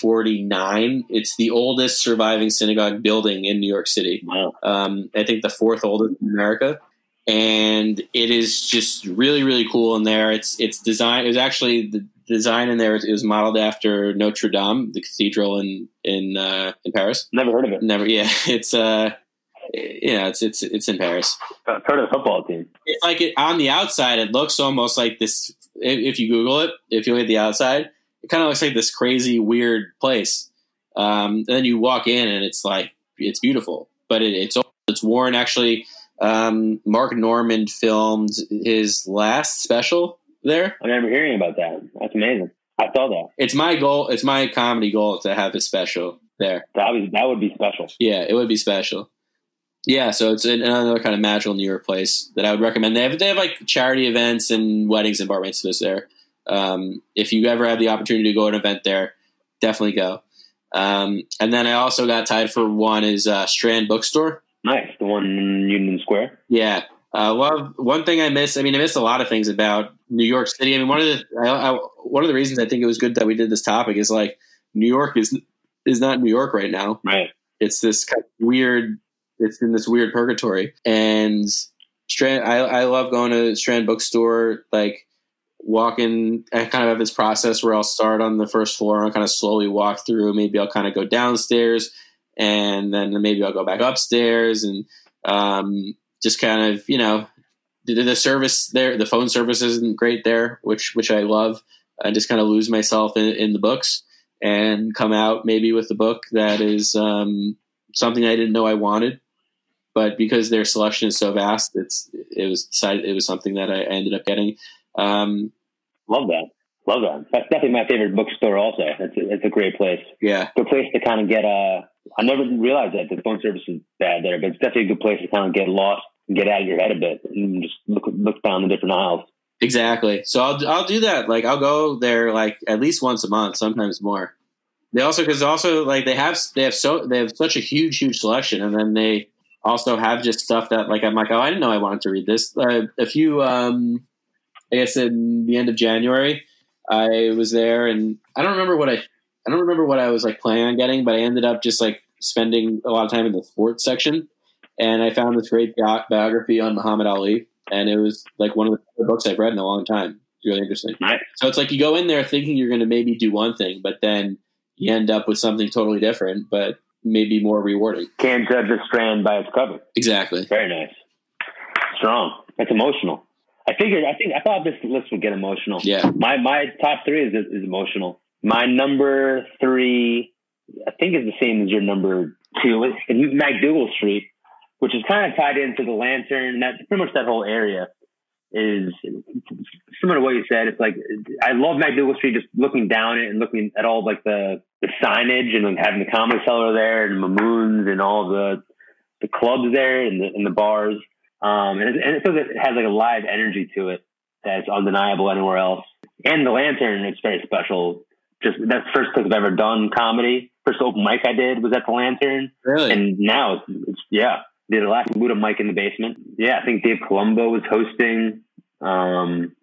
1849. It's the oldest surviving synagogue building in New York City Wow. um, I think the fourth oldest in America, and it is just really really cool in there. It's it's design. It was actually the design in there. It was modeled after Notre Dame, the cathedral in in uh, in Paris. Never heard of it. Never, yeah, *laughs* it's uh, yeah, it's it's it's in Paris. I've heard of the football team. It's like it, on the outside, it looks almost like this. If you Google it, if you look at the outside, it kind of looks like this crazy, weird place. Um, and then you walk in, and it's like it's beautiful, but it, it's it's worn. Actually, um, Mark Norman filmed his last special there. I remember hearing about that. That's amazing. I saw that. It's my goal. It's my comedy goal to have a special there. That was that would be special. Yeah, it would be special. Yeah, so it's another kind of magical New York place that I would recommend. They have they have like charity events and weddings and bar mitzvahs there. Um, if you ever have the opportunity to go to an event there, definitely go. Um, and then I also got tied for one is uh, Strand Bookstore. Nice, the one in Union Square. Yeah, uh, love one thing I miss. I mean, I miss a lot of things about New York City. I mean, one of the I, I, one of the reasons I think it was good that we did this topic is like New York is is not New York right now. Right. It's this kind of weird. It's in this weird purgatory, and Strand. I I love going to Strand Bookstore. Like walking, I kind of have this process where I'll start on the first floor and kind of slowly walk through. Maybe I'll kind of go downstairs, and then maybe I'll go back upstairs, and um, just kind of you know the, the service there. The phone service isn't great there, which which I love. I just kind of lose myself in, in the books and come out maybe with a book that is um, something I didn't know I wanted. But because their selection is so vast, it's it was decided it was something that I ended up getting. Um, Love that. Love that. That's definitely my favorite bookstore. Also, it's a, it's a great place. yeah, Good place to kind of get. Uh, I never realized that the phone service is bad there, but it's definitely a good place to kind of get lost get out of your head a bit and just look look down the different aisles. exactly. So I'll I'll do that. Like I'll go there like at least once a month, sometimes more. They also because also like they have they have so they have such a huge huge selection, and then they also have just stuff that like I'm like oh I didn't know I wanted to read this. Uh, a few um, I guess in the end of January, I was there, and I don't remember what I I don't remember what I was like planning on getting, but I ended up just like spending a lot of time in the sports section, and I found this great bi- biography on Muhammad Ali, and it was like one of the books I've read in a long time. It's really interesting. Nice. So it's like you go in there thinking you're going to maybe do one thing, but then you end up with something totally different, but maybe more rewarding. Can't judge a strand by its cover. Exactly. Very nice. Strong. That's emotional. I figured. I think. I thought this list would get emotional. Yeah. My my top three is is emotional. My number three, I think, is the same as your number two. It's in MacDougal Street, which is kind of tied into the Lantern. That pretty much that whole area is similar to what you said. It's like I love MacDougal Street, just looking down it and looking at all like the the signage and like having the comedy cellar there and Mamoun's and all the the clubs there and the and the bars. Um, and, it, and it it has like a live energy to it that's undeniable anywhere else. And the Lantern, it's very special. Just that's the first place I've ever done comedy. First open mic I did was at the Lantern, Really? and now it's, it's yeah. Did a Laughing Buddha mic in the basement. Yeah, I think Dave Colombo was hosting. Um,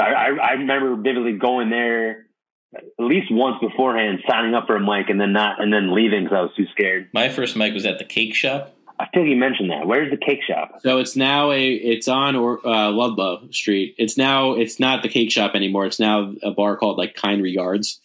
I, I, I remember vividly going there at least once beforehand, signing up for a mic, and then not, and then leaving because I was too scared. My first mic was at the cake shop. I feel you mentioned that. Where's the cake shop? So it's now a it's on or uh, Ludlow Street. It's now it's not the cake shop anymore. It's now a bar called like Kind Regards.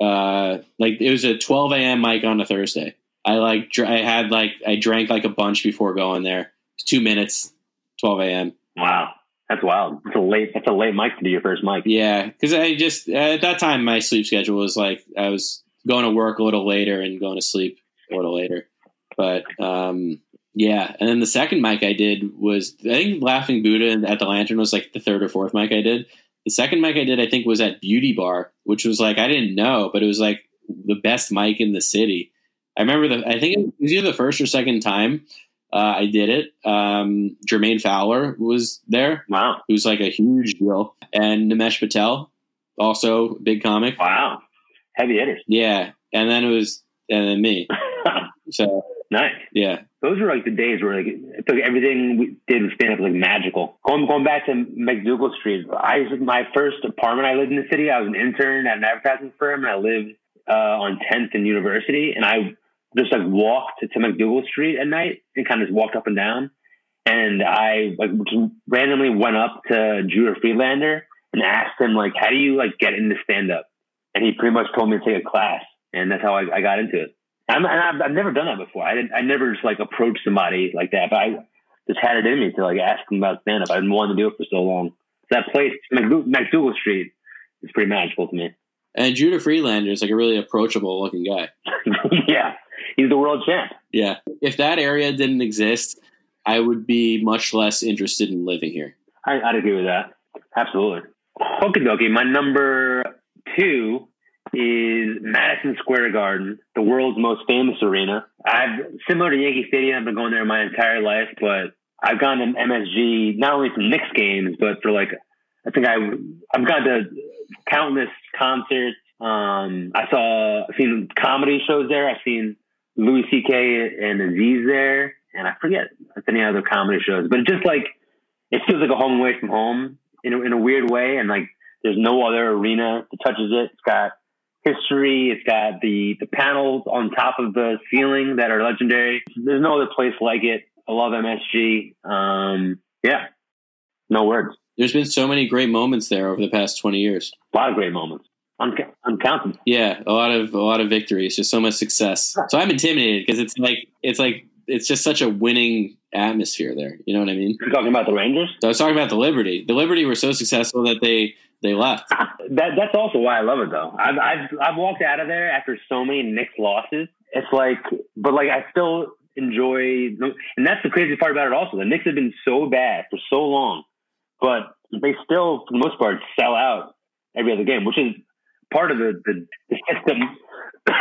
Uh, like it was a 12 a.m. mic on a Thursday. I like dr- I had like I drank like a bunch before going there. It's two minutes, 12 a.m. Wow, that's wild. That's a late. That's a late mic to do your first mic. Yeah, because I just at that time my sleep schedule was like I was going to work a little later and going to sleep a little later. But um, yeah, and then the second mic I did was I think Laughing Buddha at the Lantern was like the third or fourth mic I did. The second mic I did I think was at Beauty Bar, which was like I didn't know, but it was like the best mic in the city. I remember the I think it was either the first or second time uh, I did it. Um, Jermaine Fowler was there Wow, who's like a huge deal, and Nimesh Patel, also big comic. wow, heavy hitters. Yeah, and then it was and then me. *laughs* So nice. yeah, Those were like the days where like it took everything we did with stand up was like magical. Going going back to MacDougal Street, I was my first apartment. I lived in the city. I was an intern at an advertising firm, and I lived uh, on 10th and University. And I just like walked to MacDougal Street at night and kind of just walked up and down. And I like randomly went up to Judah Friedlander and asked him like, "How do you like get into stand up?" And he pretty much told me to take a class, and that's how I, I got into it. I'm, and I've, I've never done that before. I didn't, I never just like approached somebody like that, but I just had it in me to like ask them about stand up. I've been wanting to do it for so long. That place, McDou- MacDougal Street, is pretty magical to me. and Judah Friedlander is like a really approachable looking guy. *laughs* yeah, he's the world champ. Yeah, if that area didn't exist, I would be much less interested in living here. I, I'd agree with that. Absolutely. Okie dokie. My number two is Madison Square Garden, the world's most famous arena. I've similar to Yankee Stadium. I've been going there my entire life, but I've gone to MSG not only for Knicks games, but for like I think I I've gone to countless concerts. Um, I saw I've seen comedy shows there. I've seen Louis C.K. and Aziz there, and I forget if any other comedy shows. But just like it feels like a home away from home in a, in a weird way, and like there's no other arena that touches it. It's got history. It's got the the panels on top of the ceiling that are legendary. There's no other place like it. I love MSG. Um, yeah, no words. There's been so many great moments there over the past 20 years. A lot of great moments. I'm, I'm counting. Yeah, a lot of a lot of victories, just so much success. So I'm intimidated because it's like it's like it's just such a winning atmosphere there. You know what I mean? You're talking about the Rangers? So I was talking about the Liberty. The Liberty were so successful that they they left. That that's also why I love it though. I've I've I've walked out of there after so many Knicks losses. It's like, but like I still enjoy, and that's the crazy part about it. Also, the Knicks have been so bad for so long, but they still, for the most part, sell out every other game, which is part of the the, the system.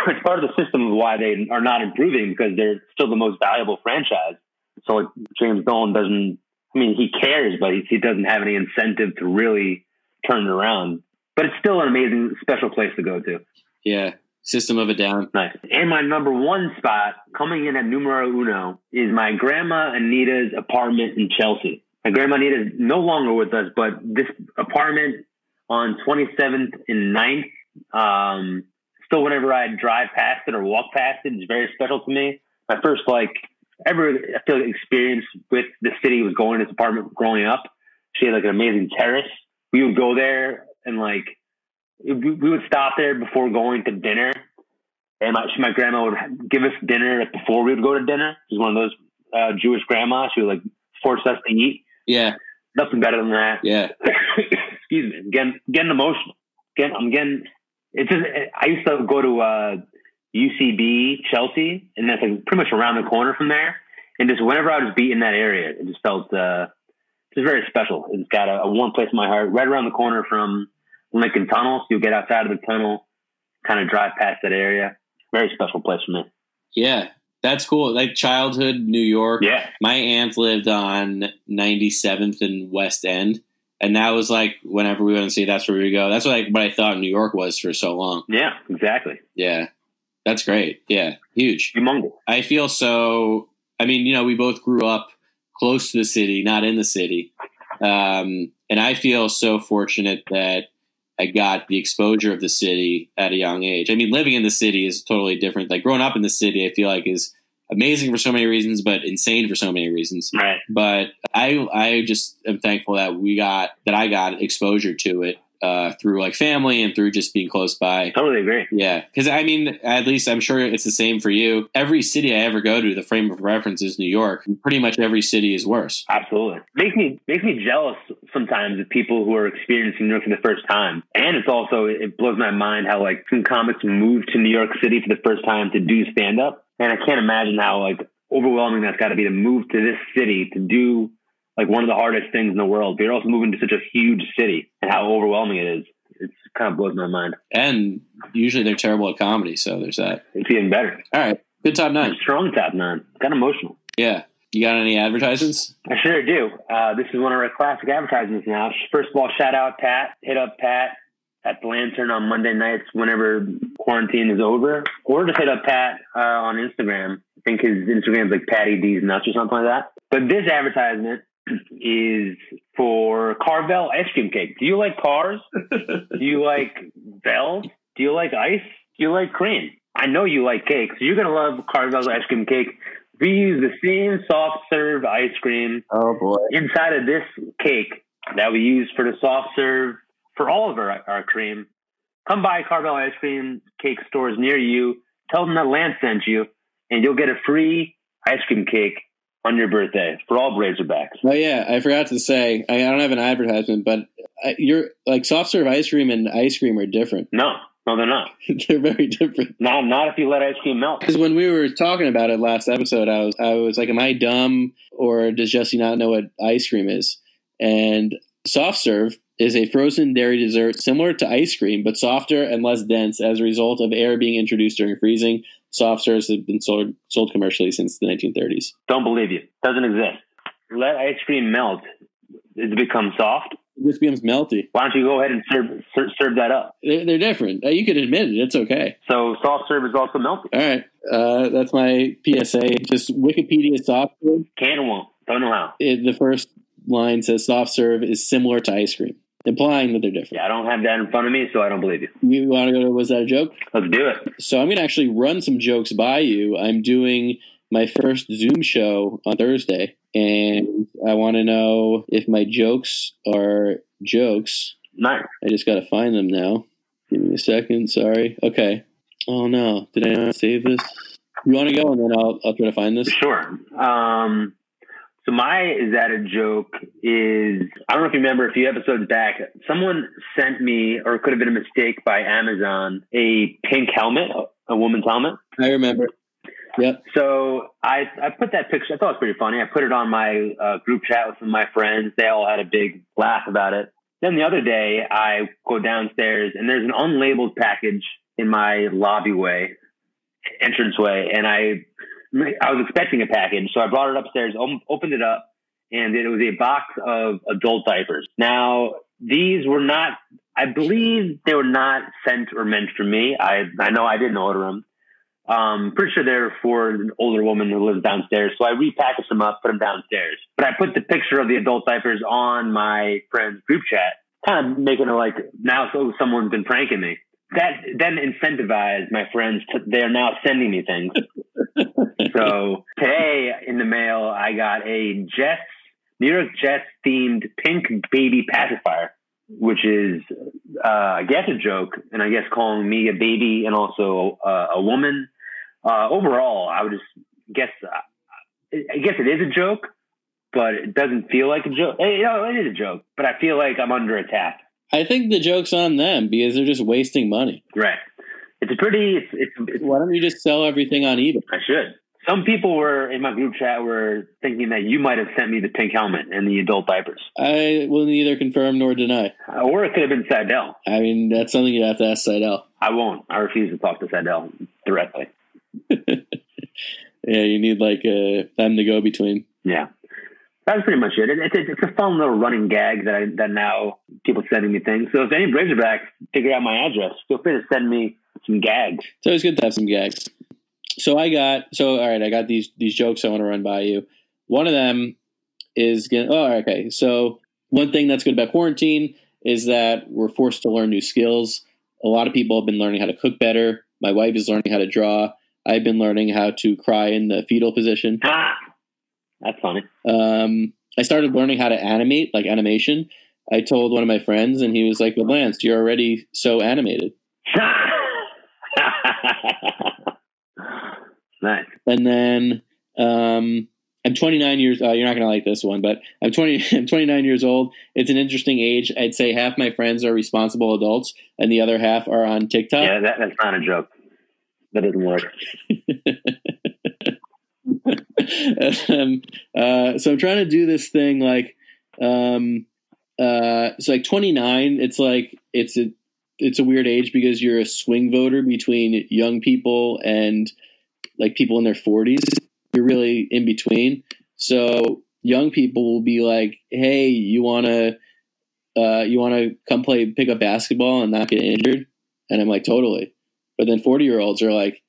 It's part of the system of why they are not improving because they're still the most valuable franchise. So like James Dolan doesn't. I mean, he cares, but he, he doesn't have any incentive to really turn it around. But it's still an amazing, special place to go to. Yeah, System of a Down. Nice. And my number one spot coming in at numero uno is my grandma Anita's apartment in Chelsea. My grandma Anita is no longer with us, but this apartment on 27th and 9th, um, still whenever I drive past it or walk past it, it's very special to me. My first like ever I feel like, experience with the city was going to this apartment growing up. She had like an amazing terrace. We would go there and like we would stop there before going to dinner, and my my grandma would give us dinner before we would go to dinner. She's one of those uh, Jewish grandmas who would like force us to eat. Yeah, Nothing better than that. yeah. *coughs* Excuse me. Getting getting emotional. Getting I'm getting. It's just I used to go to uh, UCB Chelsea, and that's like pretty much around the corner from there. And just whenever I was beat in that area, it just felt uh, just very special. It's got a, a warm place in my heart, right around the corner from Lincoln Tunnel. So you'll get outside of the tunnel, kind of drive past that area. Very special place for me. Yeah, that's cool. Like childhood New York. Yeah, My aunt lived on 97th and West End, and that was like whenever we went to see, that's where we go. That's what I, what I thought New York was for so long. yeah, exactly. Yeah, that's great. Yeah, huge. Humongous. I feel so. I mean, you know, we both grew up close to the city, not in the city, um, and I feel so fortunate that I got the exposure of the city at a young age. I mean, living in the city is totally different. Like growing up in the city, I feel like is amazing for so many reasons, but insane for so many reasons. Right. But I, I just am thankful that we got that I got exposure to it uh, through like family and through just being close by. Totally agree. Yeah, because I mean, at least I'm sure it's the same for you. Every city I ever go to, the frame of reference is New York. Pretty much every city is worse. Absolutely. Makes me makes me jealous sometimes of people who are experiencing New York for the first time. And it's also it blows my mind how like some comics move to New York City for the first time to do stand up. And I can't imagine how like overwhelming that's gotta be to move to this city to do like one of the hardest things in the world. But you're also moving to such a huge city and how overwhelming it is. It kind of blows my mind. And usually they're terrible at comedy, so there's that. It's even better. All right, good top nine. Strong top nine. Got emotional. Yeah, you got any advertisements? I sure do. Uh, this is one of our classic advertisements now. First of all, shout out Pat. Hit up Pat at the Lantern on Monday nights whenever quarantine is over, or just hit up Pat uh, on Instagram. I think his Instagram's like Patty D's Nuts or something like that. But this advertisement is for Carvel ice cream cake. Do you like cars? do you like bells? Do you like ice? Do you like cream? I know you like cake, so you're gonna love Carvel's ice cream cake. We use the same soft serve ice cream Oh boy. inside of this cake that we use for the soft serve for all of our, our cream. Come by Carvel Ice Cream Cake stores near you. Tell them that Lance sent you, and you'll get a free ice cream cake on your birthday for all Razorbacks. Oh yeah, I forgot to say I, I don't have an advertisement, but uh, you're like soft serve ice cream and ice cream are different. No, no, they're not. *laughs* they're very different. Not not if you let ice cream melt. Because when we were talking about it last episode, I was I was like, "Am I dumb, or does Jesse not know what ice cream is?" And Soft serve is a frozen dairy dessert similar to ice cream, but softer and less dense as a result of air being introduced during freezing. Soft serves have been sold, sold commercially since the 1930s. Don't believe you. Doesn't exist. Let ice cream melt. It becomes soft. It just becomes melty. Why don't you go ahead and serve serve, serve that up? They're, they're different. Uh, You could admit it. It's okay. So soft serve is also melty. All right. Uh, that's my PSA. Just Wikipedia soft serve. Can and won't. Don't know how. It, the first line says soft serve is similar to ice cream, implying that they're different. Yeah, I don't have that in front of me, so I don't believe you. You want to go to Was That a Joke? Let's do it. So I'm going to actually run some jokes by you. I'm doing my first Zoom show on Thursday, and I want to know if my jokes are jokes. Nice. I just got to find them now. Give me a second. Sorry. Okay. Oh no, did I not save this? You want to go, and then I'll I'll try to find this. Sure. Um, so my is that a joke is I don't know if you remember a few episodes back, someone sent me, or it could have been a mistake by Amazon, a pink helmet, a woman's helmet. I remember. Yep. So I I put that picture. I thought it was pretty funny. I put it on my uh, group chat with some of my friends. They all had a big laugh about it. Then the other day, I go downstairs and there's an unlabeled package in my lobby way, entranceway, and I I was expecting a package, so I brought it upstairs, opened it up, and it was a box of adult diapers. Now these were not. I believe they were not sent or meant for me. I I know I didn't order them. Um, pretty sure they're for an older woman who lives downstairs. So I repackaged them up, put them downstairs. But I put the picture of the adult diapers on my friend's group chat, kind of making it like now so someone's been pranking me. That then incentivized my friends to they're now sending me things. *laughs* so today in the mail I got a Jets New York Jets themed pink baby pacifier, which is uh, I guess a joke, and I guess calling me a baby and also uh, a woman. Uh, overall, I would just guess uh, I guess it is a joke, but it doesn't feel like a joke. You know, it is a joke, but I feel like I'm under attack. I think the joke's on them because they're just wasting money. Right. It's a pretty. It's, it's, it's Why don't you just sell everything on eBay? I should. Some people were in my group chat were thinking that you might have sent me the pink helmet and the adult diapers, I will neither confirm nor deny. or it could have been Sadell. I mean, that's something you have to ask Seidel. I won't. I refuse to talk to Sadell directly. *laughs* Yeah, you need like uh, them to go between. Yeah. That's pretty much it. It- It's, it's, it's a fun little running gag that I, that now people sending me things. So if any Razorbacks figure out my address, feel free to send me some gags. So it's always good to have some gags. So I got so all right. I got these these jokes I want to run by you. One of them is gonna. Oh, okay. So one thing that's good about quarantine is that we're forced to learn new skills. A lot of people have been learning how to cook better. My wife is learning how to draw. I've been learning how to cry in the fetal position. Ah, that's funny. Um, I started learning how to animate, like animation. I told one of my friends, and he was like, "But Lance, you're already so animated." *laughs* nice. And then um, I'm 29 years. Uh, you're not gonna like this one, but I'm 20. *laughs* I'm 29 years old. It's an interesting age. I'd say half my friends are responsible adults, and the other half are on TikTok. Yeah, that, that's not a joke. That doesn't work. *laughs* *laughs* um, uh, so I'm trying to do this thing like, um, uh, it's like 29. It's like it's a it's a weird age because you're a swing voter between young people and like people in their 40s. You're really in between. So young people will be like, "Hey, you want to uh, you want to come play pick up basketball and not get injured?" And I'm like, "Totally." But then 40 year olds are like,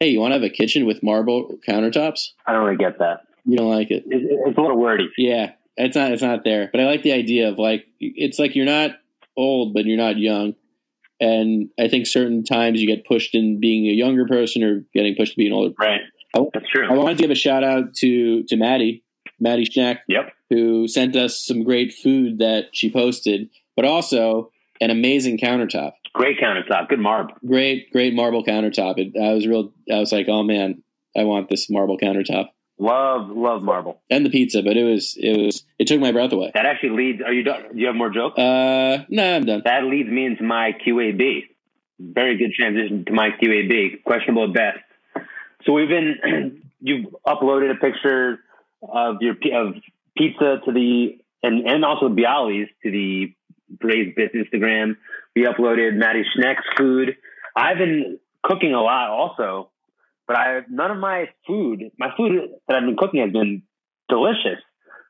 "Hey, you want to have a kitchen with marble countertops?" I don't really get that. You don't like it. It, it- it's a little wordy. Yeah, it's not. It's not there. But I like the idea of like it's like you're not old, but you're not young. And I think certain times you get pushed in being a younger person or getting pushed to be an older. Right. Oh. That's true. I wanted to give a shout out to to Maddie, Maddie Schnack, Yep. who sent us some great food that she posted, but also an amazing countertop. Great countertop. Good marble. Great, great marble countertop. It, I was real. I was like, oh man, I want this marble countertop Love, love marble. and the pizza. But it was, it was, it took my breath away. That actually leads. Are you done? Do you have more jokes? Uh, no, I'm done. That leads me into my QAB. Very good transition to my QAB. Questionable at best. So we've been. *clears throat* you've uploaded a picture of your of pizza to the and and also Bialys to the Braised Bits Instagram. We uploaded Maddie Schneck's food. I've been cooking a lot also, but I none of my food, my food that I've been cooking has been delicious,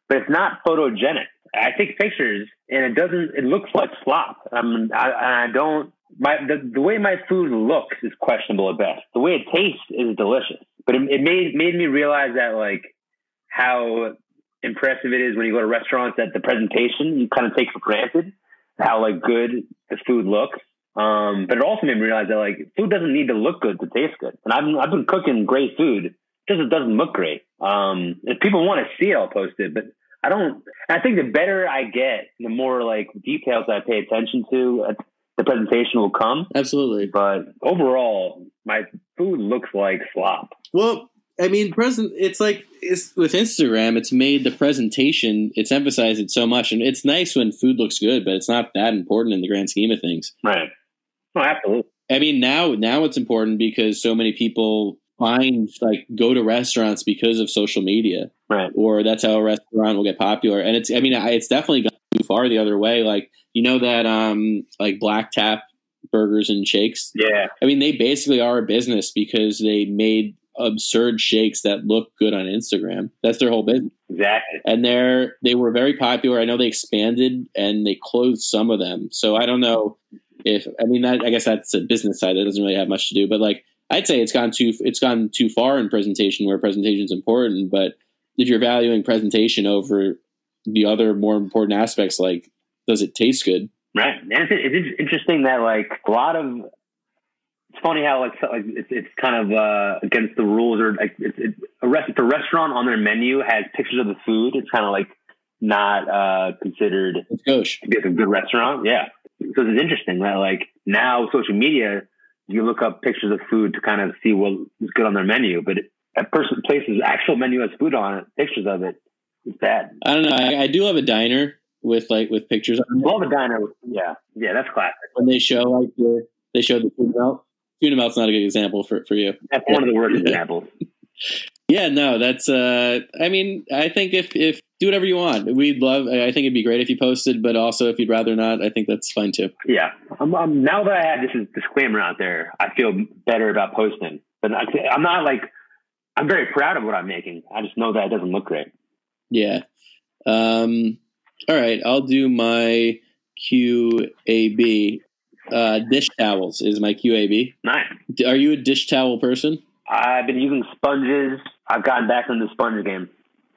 but it's not photogenic. I take pictures and it doesn't. It looks like slop. Um, I, I don't. My the, the way my food looks is questionable at best. The way it tastes is delicious, but it, it made made me realize that like how impressive it is when you go to restaurants that the presentation you kind of take for granted how like good the food looks. Um, but it also made me realize that like food doesn't need to look good to taste good. And I've I've been cooking great food, just it doesn't look great. Um, if people want to see it, I'll post it. But I don't. I think the better I get, the more like details I pay attention to, uh, the presentation will come. Absolutely. But overall, my food looks like slop. Well, I mean, present. It's like it's with Instagram. It's made the presentation. It's emphasized it so much, and it's nice when food looks good, but it's not that important in the grand scheme of things. Right. Oh, absolutely. I mean, now now it's important because so many people find like go to restaurants because of social media, Right. or that's how a restaurant will get popular. And it's, I mean, I- it's definitely gone too far the other way. Like you know that um like Black Tap burgers and shakes. Yeah. I mean, they basically are a business because they made absurd shakes that look good on Instagram. That's their whole business. Exactly. And they're they were very popular. I know they expanded and they closed some of them. So I don't know if I mean that I guess that's a business side that doesn't really have much to do. But like I'd say it's gone too it's gone too far in presentation where presentation is important. But if you're valuing presentation over the other more important aspects, like does it taste good? Right. And it's, it's interesting that like a lot of it's funny how like, so- like it's, it's kind of uh, against the rules or like it's, it's a rest if a restaurant on their menu has pictures of the food, it's kind of like not uh, considered It's gauche. to be a good restaurant. Yeah. So it's interesting that like now social media, you look up pictures of food to kind of see what is good on their menu, but a person place's actual menu has food on it, pictures of it. It's bad. I don't know. I, I do love a diner with like with pictures on it. Love a diner. Yeah. Yeah. That's classic. when they show like the they show the food tuna Tuna melt's not a good example for for you. That's one of the worst examples. Yeah, no, that's. uh I mean, I think if if do whatever you want, we'd love. I think it'd be great if you posted, but also if you'd rather not, I think that's fine too. Yeah. I'm, I'm, now that I had this disclaimer out there, I feel better about posting. But I'm not like I'm very proud of what I'm making. I just know that it doesn't look great. Yeah. Um. All right, I'll do my QAB. Uh, dish towels is my QAB. Nice. Are you a dish towel person? I've been using sponges. I've gotten back into the sponge game.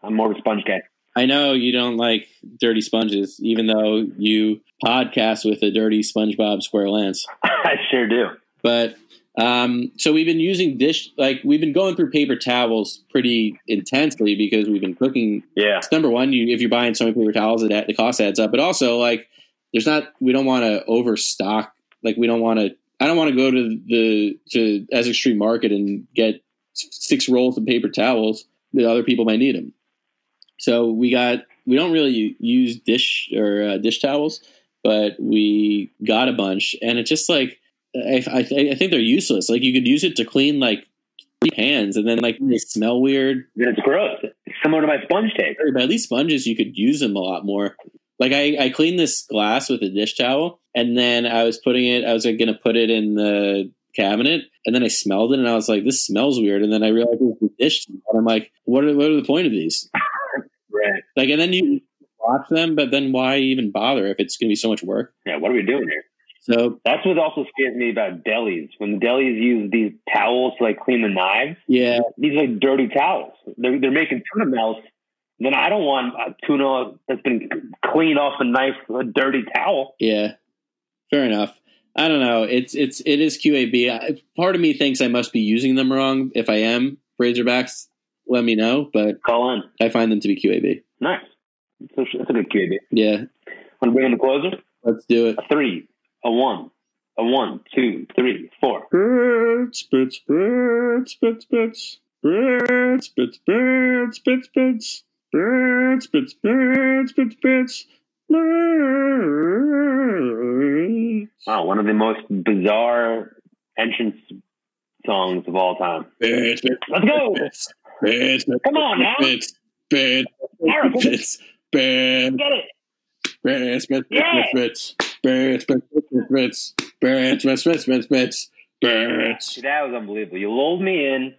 I'm more of a sponge guy. I know you don't like dirty sponges, even though you podcast with a dirty SpongeBob SquareLance. *laughs* I sure do. But um, so we've been using dish like we've been going through paper towels pretty intensely because we've been cooking. Yeah. It's Number one, you if you're buying so many paper towels, it, the cost adds up. But also, like, there's not we don't want to overstock. Like, we don't want to. I don't want to go to the to as extreme market and get six rolls of paper towels that other people might need them. So we got we don't really use dish or uh, dish towels, but we got a bunch, and it's just like I, I, I think they're useless. Like you could use it to clean like pans, and then like they smell weird. It's gross. It's similar to my sponge tape. But at least sponges, you could use them a lot more. Like I, I cleaned this glass with a dish towel, and then I was putting it. I was like, gonna put it in the cabinet, and then I smelled it, and I was like, "This smells weird." And then I realized it was the dish. And I'm like, "What are what are the point of these?" Right. Like, and then you watch them, but then why even bother if it's gonna be so much work? Yeah. What are we doing here? So That's what also scares me about delis. When the delis use these towels to like clean the knives, yeah, these are like dirty towels. They're, they're making tuna melts. Then I don't want a tuna that's been cleaned off a nice, a dirty towel. Yeah, fair enough. I don't know. It's it's it is QAB. I, part of me thinks I must be using them wrong. If I am, Razorbacks, let me know. But Call in. I find them to be QAB. Nice. That's a, that's a good QAB. Yeah, Want to bring in the closer? let's do it. A three, a one, a one, two, three, four. Spits, spits, spits, spits, spits, spits, spits, spits, spits, spits, spits. Wow, one of the most bizarre entrance songs of all time. Let's go. Come on now. spits, spits, Aaron, Get it. That was unbelievable. You lulled me in,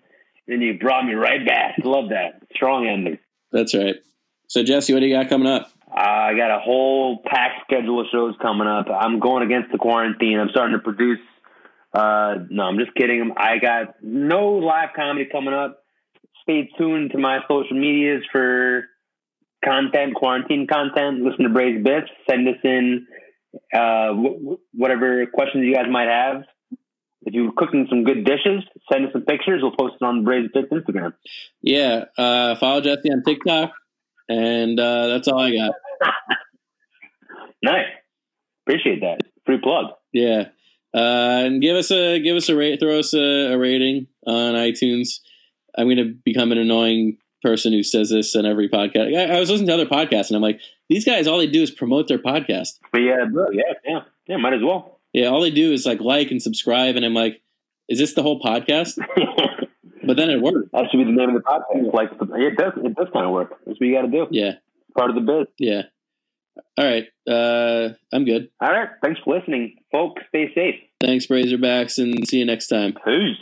then you brought me right back. Love that. Strong ending. That's right. So Jesse, what do you got coming up? Uh, I got a whole packed schedule of shows coming up. I'm going against the quarantine. I'm starting to produce. Uh, no, I'm just kidding. I got no live comedy coming up. Stay tuned to my social medias for content, quarantine content. Listen to Braised Bits. Send us in uh, wh- whatever questions you guys might have. If you're cooking some good dishes, send us some pictures. We'll post it on Braised Bits Instagram. Yeah, uh, follow Jesse on TikTok, and uh, that's all I got. *laughs* Nice. Appreciate that. Free plug. Yeah, uh, and give us a give us a rate, throw us a, a rating on iTunes. I'm going to become an annoying person who says this on every podcast. I, I was listening to other podcasts, and I'm like, these guys, all they do is promote their podcast. But yeah, bro, yeah, yeah, yeah, might as well. Yeah, all they do is like like and subscribe, and I'm like, is this the whole podcast? *laughs* But then it worked. that should be the name of the podcast. Like, it does, it does kind of work. That's what you got to do. Yeah, Part of the biz. yeah. All right, uh, I'm good. All right. Thanks for listening, folks. Stay safe. Thanks, Razorbacks, and see you next time. Peace.